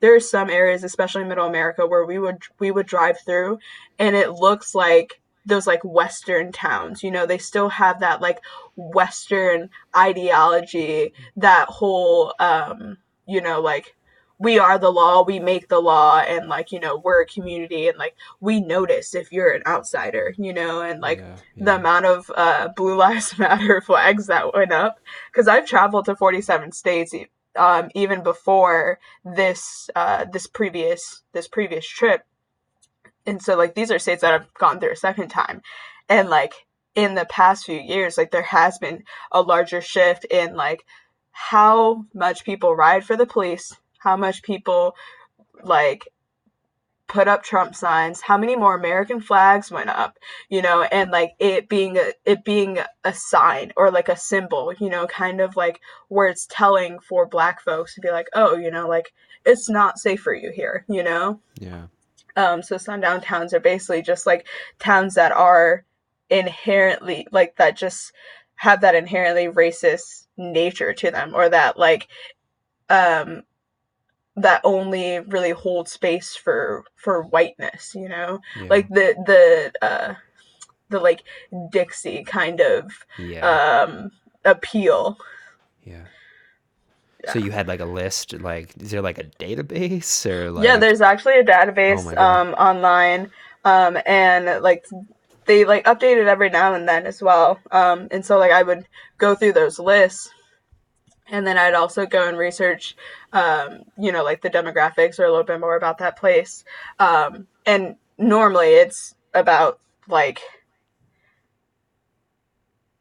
there are some areas, especially Middle America, where we would we would drive through, and it looks like those like Western towns. You know, they still have that like Western ideology, that whole um, you know, like we are the law, we make the law, and like, you know, we're a community and like we notice if you're an outsider, you know, and like yeah, yeah. the amount of uh, Blue Lives Matter flags that went up. Because I've traveled to 47 states um, even before this uh, this previous this previous trip. And so like these are states that I've gone through a second time. And like in the past few years, like there has been a larger shift in like how much people ride for the police, how much people like put up Trump signs, how many more American flags went up, you know, and like it being a it being a sign or like a symbol, you know, kind of like where it's telling for black folks to be like, oh, you know, like it's not safe for you here, you know? Yeah. Um, so sundown towns are basically just like towns that are inherently like that just have that inherently racist nature to them or that like um that only really hold space for for whiteness you know? Yeah. like the the uh the like dixie kind of yeah. um appeal. Yeah. So you had like a list like is there like a database or like yeah there's actually a database oh um online um and like they like update it every now and then as well um and so like i would go through those lists and then I'd also go and research, um, you know, like the demographics or a little bit more about that place. Um, and normally it's about like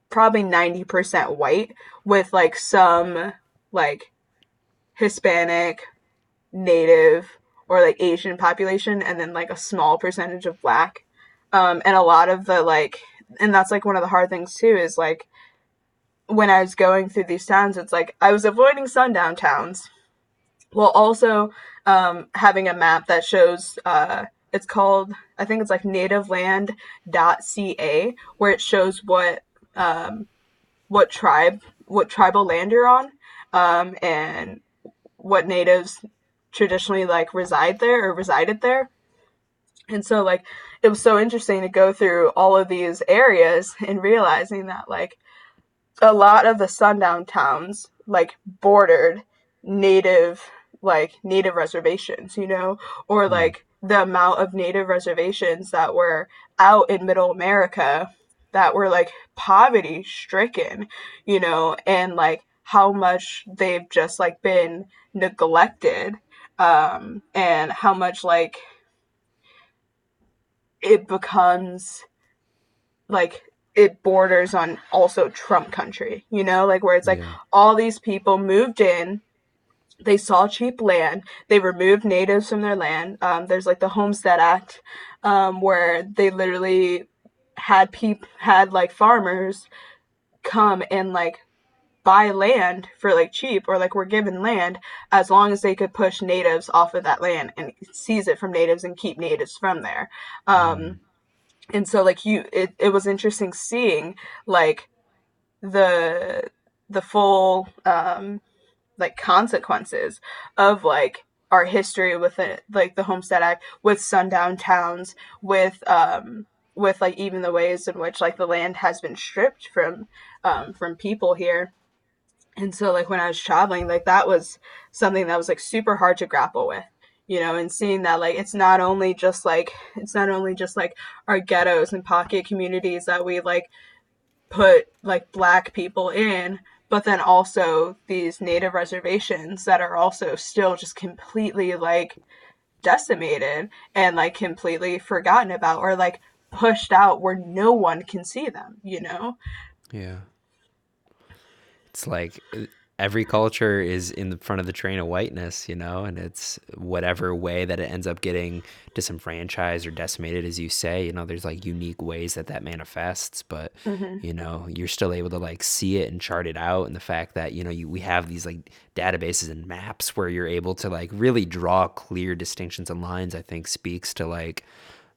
probably 90% white with like some like Hispanic, Native, or like Asian population, and then like a small percentage of black. Um, and a lot of the like, and that's like one of the hard things too is like, when I was going through these towns, it's like I was avoiding sundown towns while also um, having a map that shows uh, it's called I think it's like nativeland.ca where it shows what um, what tribe what tribal land you're on um, and what natives traditionally like reside there or resided there. And so like it was so interesting to go through all of these areas and realizing that like a lot of the sundown towns like bordered native like native reservations you know or hmm. like the amount of native reservations that were out in middle america that were like poverty stricken you know and like how much they've just like been neglected um and how much like it becomes like it borders on also Trump country, you know, like where it's like yeah. all these people moved in, they saw cheap land, they removed natives from their land. Um, there's like the Homestead Act, um, where they literally had peop had like farmers come and like buy land for like cheap or like were given land as long as they could push natives off of that land and seize it from natives and keep natives from there. Um, mm and so like you it, it was interesting seeing like the the full um like consequences of like our history with it like the homestead act with sundown towns with um with like even the ways in which like the land has been stripped from um from people here. And so like when i was traveling like that was something that was like super hard to grapple with you know, and seeing that like it's not only just like it's not only just like our ghettos and pocket communities that we like put like black people in, but then also these native reservations that are also still just completely like decimated and like completely forgotten about or like pushed out where no one can see them, you know? Yeah. It's like uh, every culture is in the front of the train of whiteness, you know, and it's whatever way that it ends up getting disenfranchised or decimated, as you say, you know, there's like unique ways that that manifests, but Mm-hmm. you know, you're still able to like see it and chart it out. And the fact that, you know, you, we have these like databases and maps where you're able to like really draw clear distinctions and lines, I think speaks to like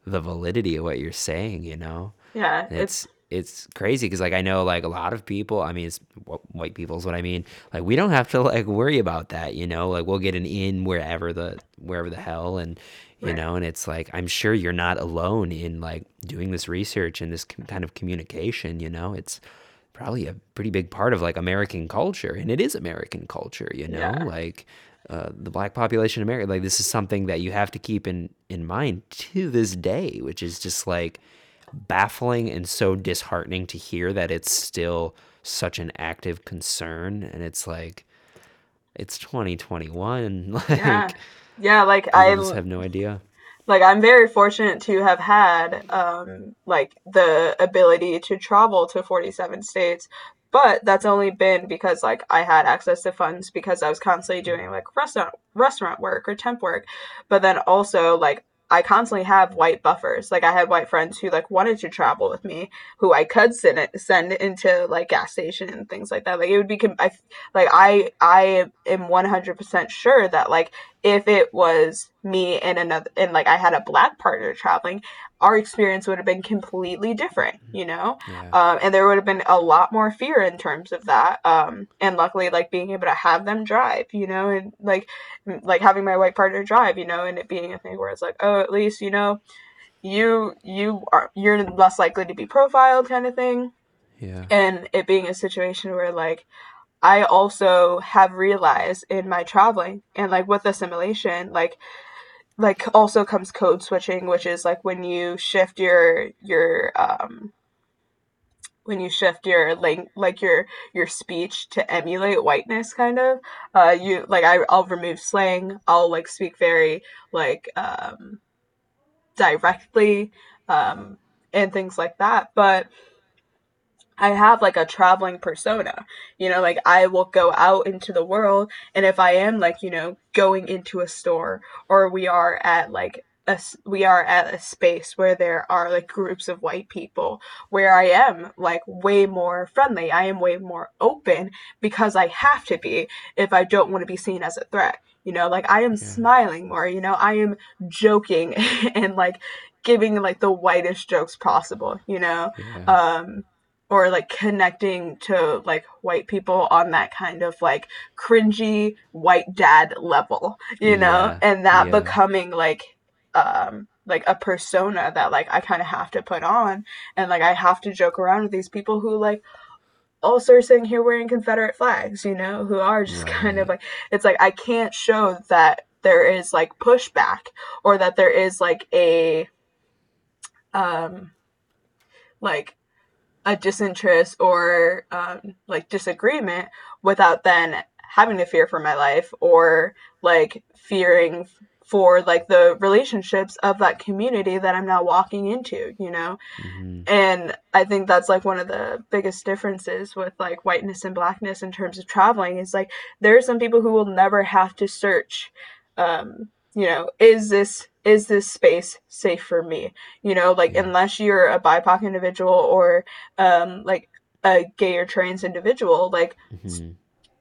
the validity of what you're saying, you know? Yeah, it's it's it's crazy because like I know like a lot of people. I mean, it's wh- white people is what I mean. Like we don't have to like worry about that, you know. Like we'll get an in wherever the wherever the hell, and you right. know. And it's like I'm sure you're not alone in like doing this research and this kind of communication. You know, it's probably a pretty big part of like American culture, and it is American culture. You know, Yeah. like. Uh, the black population in America, like this is something that you have to keep in in mind to this day, which is just like baffling and so disheartening to hear that it's still such an active concern. And it's like it's 2021 Yeah. like Yeah, like people just I have no idea. like I'm very fortunate to have had um like the ability to travel to 47 states, but that's only been because like I had access to funds because I was constantly doing like restaurant restaurant work or temp work. But then also like I constantly have white buffers. Like I had white friends who like wanted to travel with me, who I could send it, send into like gas station and things like that. Like it would be, I like I I am one hundred percent sure that like if it was me and another and like I had a black partner traveling, our experience would have been completely different, you know? yeah Um, and there would have been a lot more fear in terms of that. Um, and luckily, like being able to have them drive, you know, and like like having my white partner drive, you know, and it being a thing where it's like, oh, at least you know, you you are you're less likely to be profiled, kind of thing yeah and it being a situation where like I also have realized in my traveling and like with assimilation like like also comes code switching which is like when you shift your your um when you shift your like like your your speech to emulate whiteness kind of uh you like I, i'll remove slang. I'll like speak very like um directly um and things like that. But I have like a traveling persona. You know, like I will go out into the world and if I am like, you know, going into a store or we are at like a, we are at a space where there are like groups of white people where I am like way more friendly. I am way more open because I have to be if I don't want to be seen as a threat. You know, like I am yeah smiling more, you know, I am joking and like giving like the whitest jokes possible, you know yeah um or like connecting to like white people on that kind of like cringy white dad level you know? And that yeah. becoming like um like a persona that like I kind of have to put on. And like I have to joke around with these people who like also are sitting here wearing Confederate flags, you know, who are just kind of like it's like I can't show that there is like pushback or that there is like a um like a disinterest or um, like disagreement without then having to fear for my life or like fearing for like the relationships of that community that I'm now walking into, you know? hmm And I think that's like one of the biggest differences with like whiteness and blackness in terms of traveling is like there are some people who will never have to search um you know is this is this space safe for me? You know like unless you're a bipoc individual or um like a gay or trans individual like s- hmm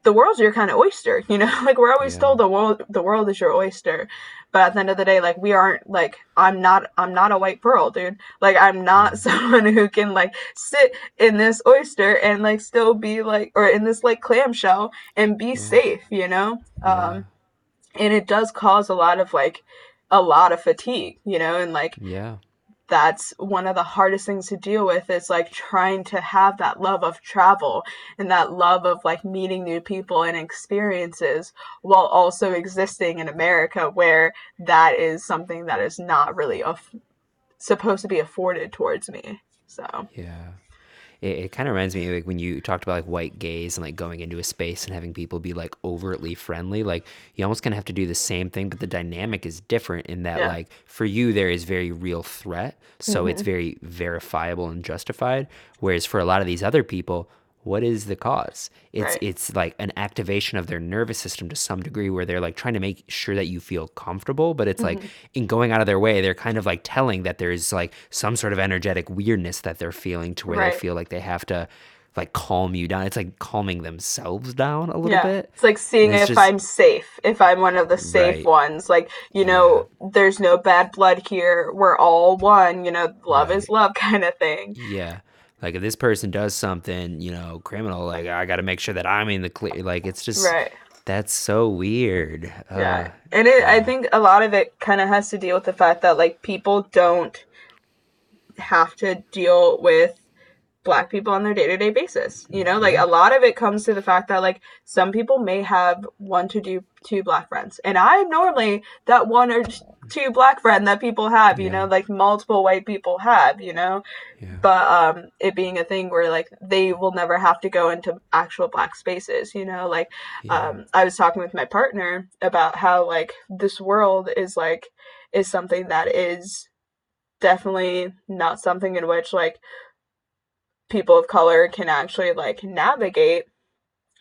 the world's your kind of oyster you know? Like we're always yeah. told the world the world is your oyster. But at the end of the day like we aren't like i'm not i'm not a white pearl dude. Like i'm not someone who can like sit in this oyster and like still be like or in this like clamshell and be yeah. safe you know? Yeah. Um and it does cause a lot of like a lot of fatigue you know and like yeah that's one of the hardest things to deal with is like trying to have that love of travel and that love of like meeting new people and experiences while also existing in America where that is something that is not really aff- supposed to be afforded towards me. So, yeah it, it kind of reminds me of like when you talked about like white gaze and like going into a space and having people be like overtly friendly like you almost kind of have to do the same thing but the dynamic is different in that yeah. like for you there is very real threat so it's hmm very verifiable and justified whereas for a lot of these other people what is the cause it's Right. it's like an activation of their nervous system to some degree where they're like trying to make sure that you feel comfortable but it's like Mhm. in going out of their way they're kind of like telling that there's like some sort of energetic weirdness that they're feeling to where Right. they feel like they have to like calm you down it's like calming themselves down a little yeah. bit It's like seeing it's if just- I'm safe, if I'm one of the safe Right. ones. Like, you know, there's no bad blood here. We're all one, you know, love is love kind of thing. Yeah. Like if this person does something, you know, criminal, like I got to make sure that I'm in the clear. Like it's just Right. that's so weird. Yeah. Uh, And it I think a lot of it kind of has to deal with the fact that like people don't have to deal with black people on their day-to-day basis you know like a lot of it comes to the fact that like some people may have one to do two black friends and i'm normally that one or two black friend that people have you Yeah. know like multiple white people have you know yeah. but um it being a thing where like they will never have to go into actual black spaces you know like Yeah. um i was talking with my partner about how like this world is like is something that is definitely not something in which like people of color can actually like navigate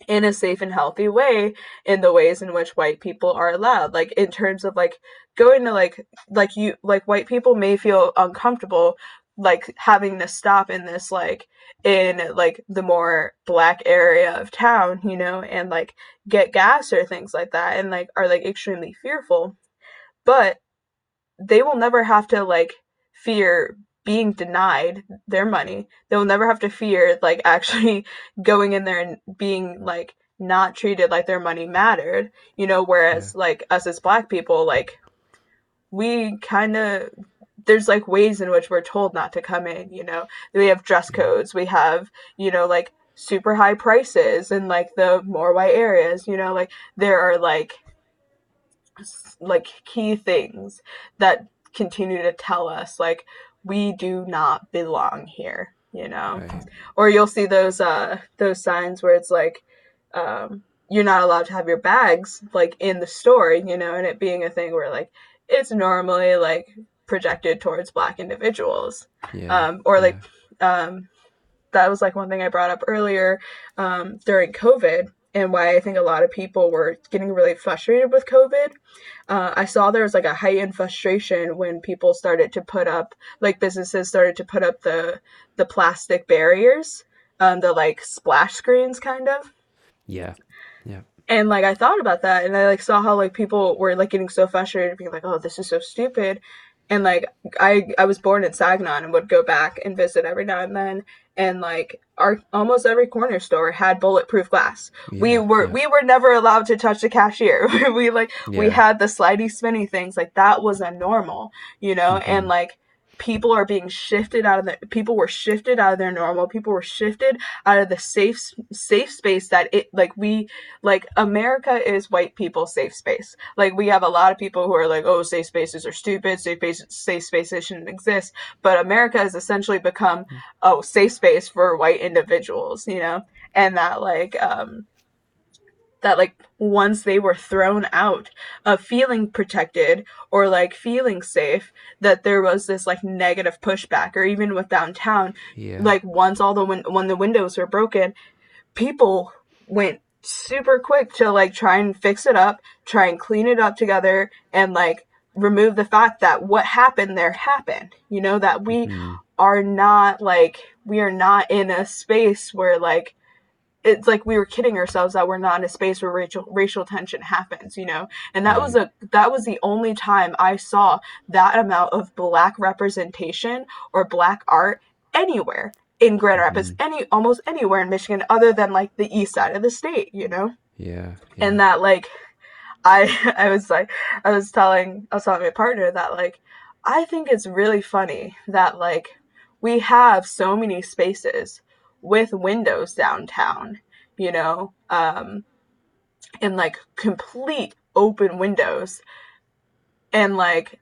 in a safe and healthy way in the ways in which white people are allowed. Like in terms of like going to like like you like white people may feel uncomfortable like having to stop in this like in like the more black area of town you know and like get gas or things like that and like are like extremely fearful. But they will never have to like fear being denied their money. They will never have to fear like actually going in there and being like not treated like their money mattered. You know, whereas like us as black people, like we kind of there's like ways in which we're told not to come in, you know. We have dress codes, we have, you know, like super high prices in like the more white areas, you know, like there are like like key things that continue to tell us like we do not belong here you know Right. or you'll see those uh those signs where it's like um you're not allowed to have your bags like in the store you know and it being a thing where like it's normally like projected towards black individuals Yeah. um or yeah. like um that was like one thing I brought up earlier um, during COVID and why I think a lot of people were getting really frustrated with COVID. Uh, I saw there was like a heightened frustration when people started to put up, like businesses started to put up the the plastic barriers, um, the like splash screens kind of. yeah. Yeah. And like I thought about that and I like saw how like people were like getting so frustrated being like, Oh, this is so stupid and like I I was born in Saginaw and would go back and visit every now and then and like our almost every corner store had bulletproof glass. we were yeah. we were never allowed to touch the cashier. we like we had the slidey spinny things like that was a normal, you know, and Mhm. like people are being shifted out of the people were shifted out of their normal people were shifted out of the safe safe space that it like we like america is white people's safe space. Like we have a lot of people who are like oh safe spaces are stupid safe spaces safe spaces shouldn't exist. But america has essentially become oh safe space for white individuals you know? And that like um that like once they were thrown out of feeling protected or like feeling safe that there was this like negative pushback or even with downtown Yeah. like once all the win- when the windows were broken people went super quick to like try and fix it up try and clean it up together and like remove the fact that what happened there happened you know that we Mhm. are not like we are not in a space where like it's like we were kidding ourselves that we're not in a space where racial racial tension happens, you know. And that was mm-hmm. a that was the only time I saw that amount of black representation or black art anywhere in Grand Rapids, mm-hmm. any almost anywhere in Michigan other than like the east side of the state, you know Yeah. and that like i i was like i was telling i was telling my partner that like i think it's really funny that like we have so many spaces with windows downtown you know um and like complete open windows. And like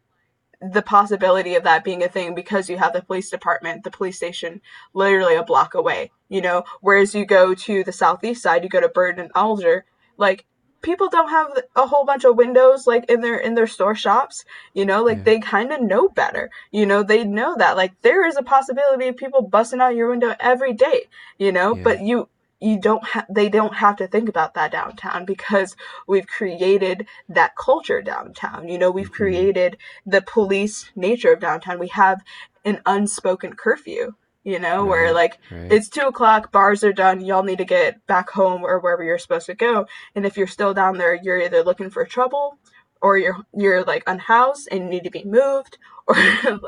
the possibility of that being a thing because you have the police department, the police station literally a block away, you know, whereas you go to the southeast side, you go to Burton and Alger, like people don't have a whole bunch of windows like in their in their store shops, you know, like Yeah. they kind of know better. You know, they know that like there is a possibility of people busting out your window every day, you know, Yeah. but you you don't have they don't have to think about that downtown because we've created that culture downtown you know we've mm-hmm. created the police nature of downtown we have an unspoken curfew you know right, where like right. it's two o'clock bars are done y'all need to get back home or wherever you're supposed to go and if you're still down there you're either looking for trouble or you're you're like unhoused and you need to be moved or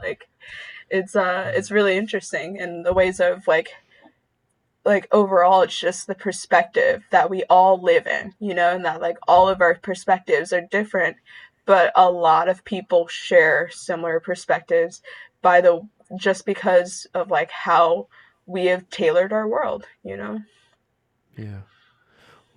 like it's uh it's really interesting in the ways of like like overall it's just the perspective that we all live in you know and that like all of our perspectives are different but a lot of people share similar perspectives by the just because of like how we have tailored our world you know yeah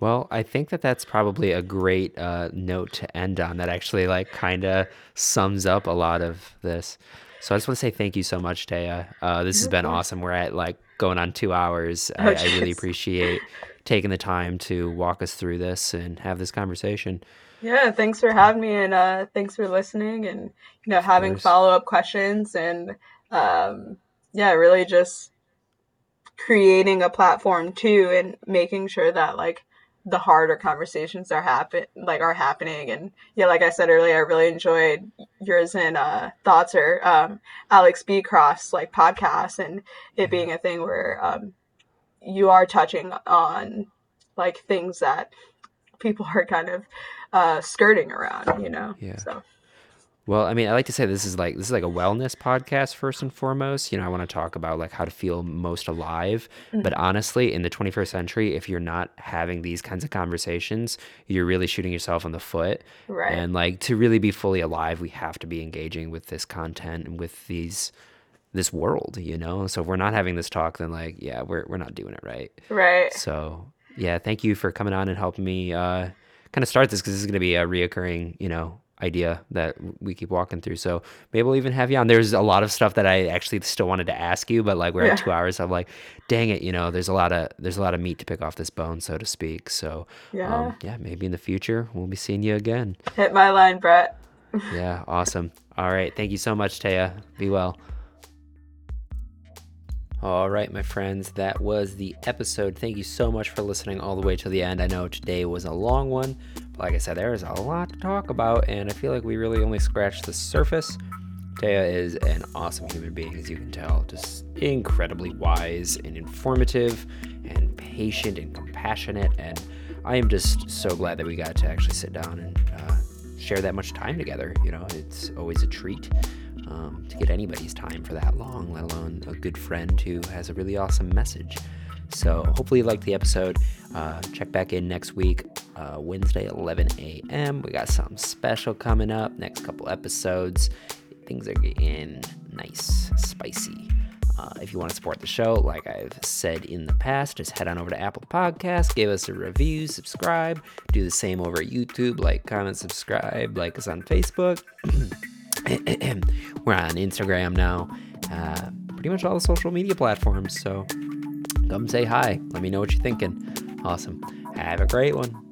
well, I think that that's probably a great uh, note to end on. That actually like kind of sums up a lot of this. So I just want to say thank you so much, Taya. Uh, this has been awesome. We're at like going on two hours. Oh, I, I, really appreciate taking the time to walk us through this and have this conversation. Yeah, thanks for having me, and uh, thanks for listening, and you know having follow up questions, and um, yeah, really just creating a platform too, and making sure that like the harder conversations are happen like are happening. And yeah like i said earlier i really enjoyed yours and uh thoughts or um alex b. Cross like podcast and it being a thing where um you are touching on like things that people are kind of uh skirting around you know yeah. so well, I mean, I like to say this is like this is like a wellness podcast first and foremost. You know, I want to talk about like how to feel most alive. Mm-hmm. But honestly, in the 21st century, if you're not having these kinds of conversations, you're really shooting yourself in the foot. Right. And like to really be fully alive, we have to be engaging with this content and with these this world, you know? So if we're not having this talk, then like, yeah, we're we're not doing it right. Right. So yeah, thank you for coming on and helping me uh kind of start this because this is going to be a reoccurring, you know, idea that we keep walking through. So maybe we'll even have you on. There's a lot of stuff that I actually still wanted to ask you, but like we're yeah. at two hours. I'm like, dang it, you know, there's a lot of there's a lot of meat to pick off this bone, so to speak. So yeah, um, yeah, maybe in the future we'll be seeing you again. Hit my line, Brett. yeah, awesome. All right, thank you so much, Taya. Be well. All right, my friends, that was the episode. Thank you so much for listening all the way to the end. I know today was a long one, like I said, there is a lot to talk about, and I feel like we really only scratched the surface. Taya is an awesome human being, as you can tell, just incredibly wise and informative and patient and compassionate. And I am just so glad that we got to actually sit down and uh, share that much time together. You know, it's always a treat um, to get anybody's time for that long, let alone a good friend who has a really awesome message. So hopefully you liked the episode. Uh, check back in next week, uh, Wednesday, 11 a.m. We got something special coming up. Next couple episodes, things are getting nice, spicy. Uh, if you want to support the show, like I've said in the past, just head on over to Apple Podcasts, give us a review, subscribe, do the same over YouTube, like, comment, subscribe, like us on Facebook. We're on Instagram now, uh, pretty much all the social media platforms. So come say hi. Let me know what you're thinking. Awesome. Have a great one.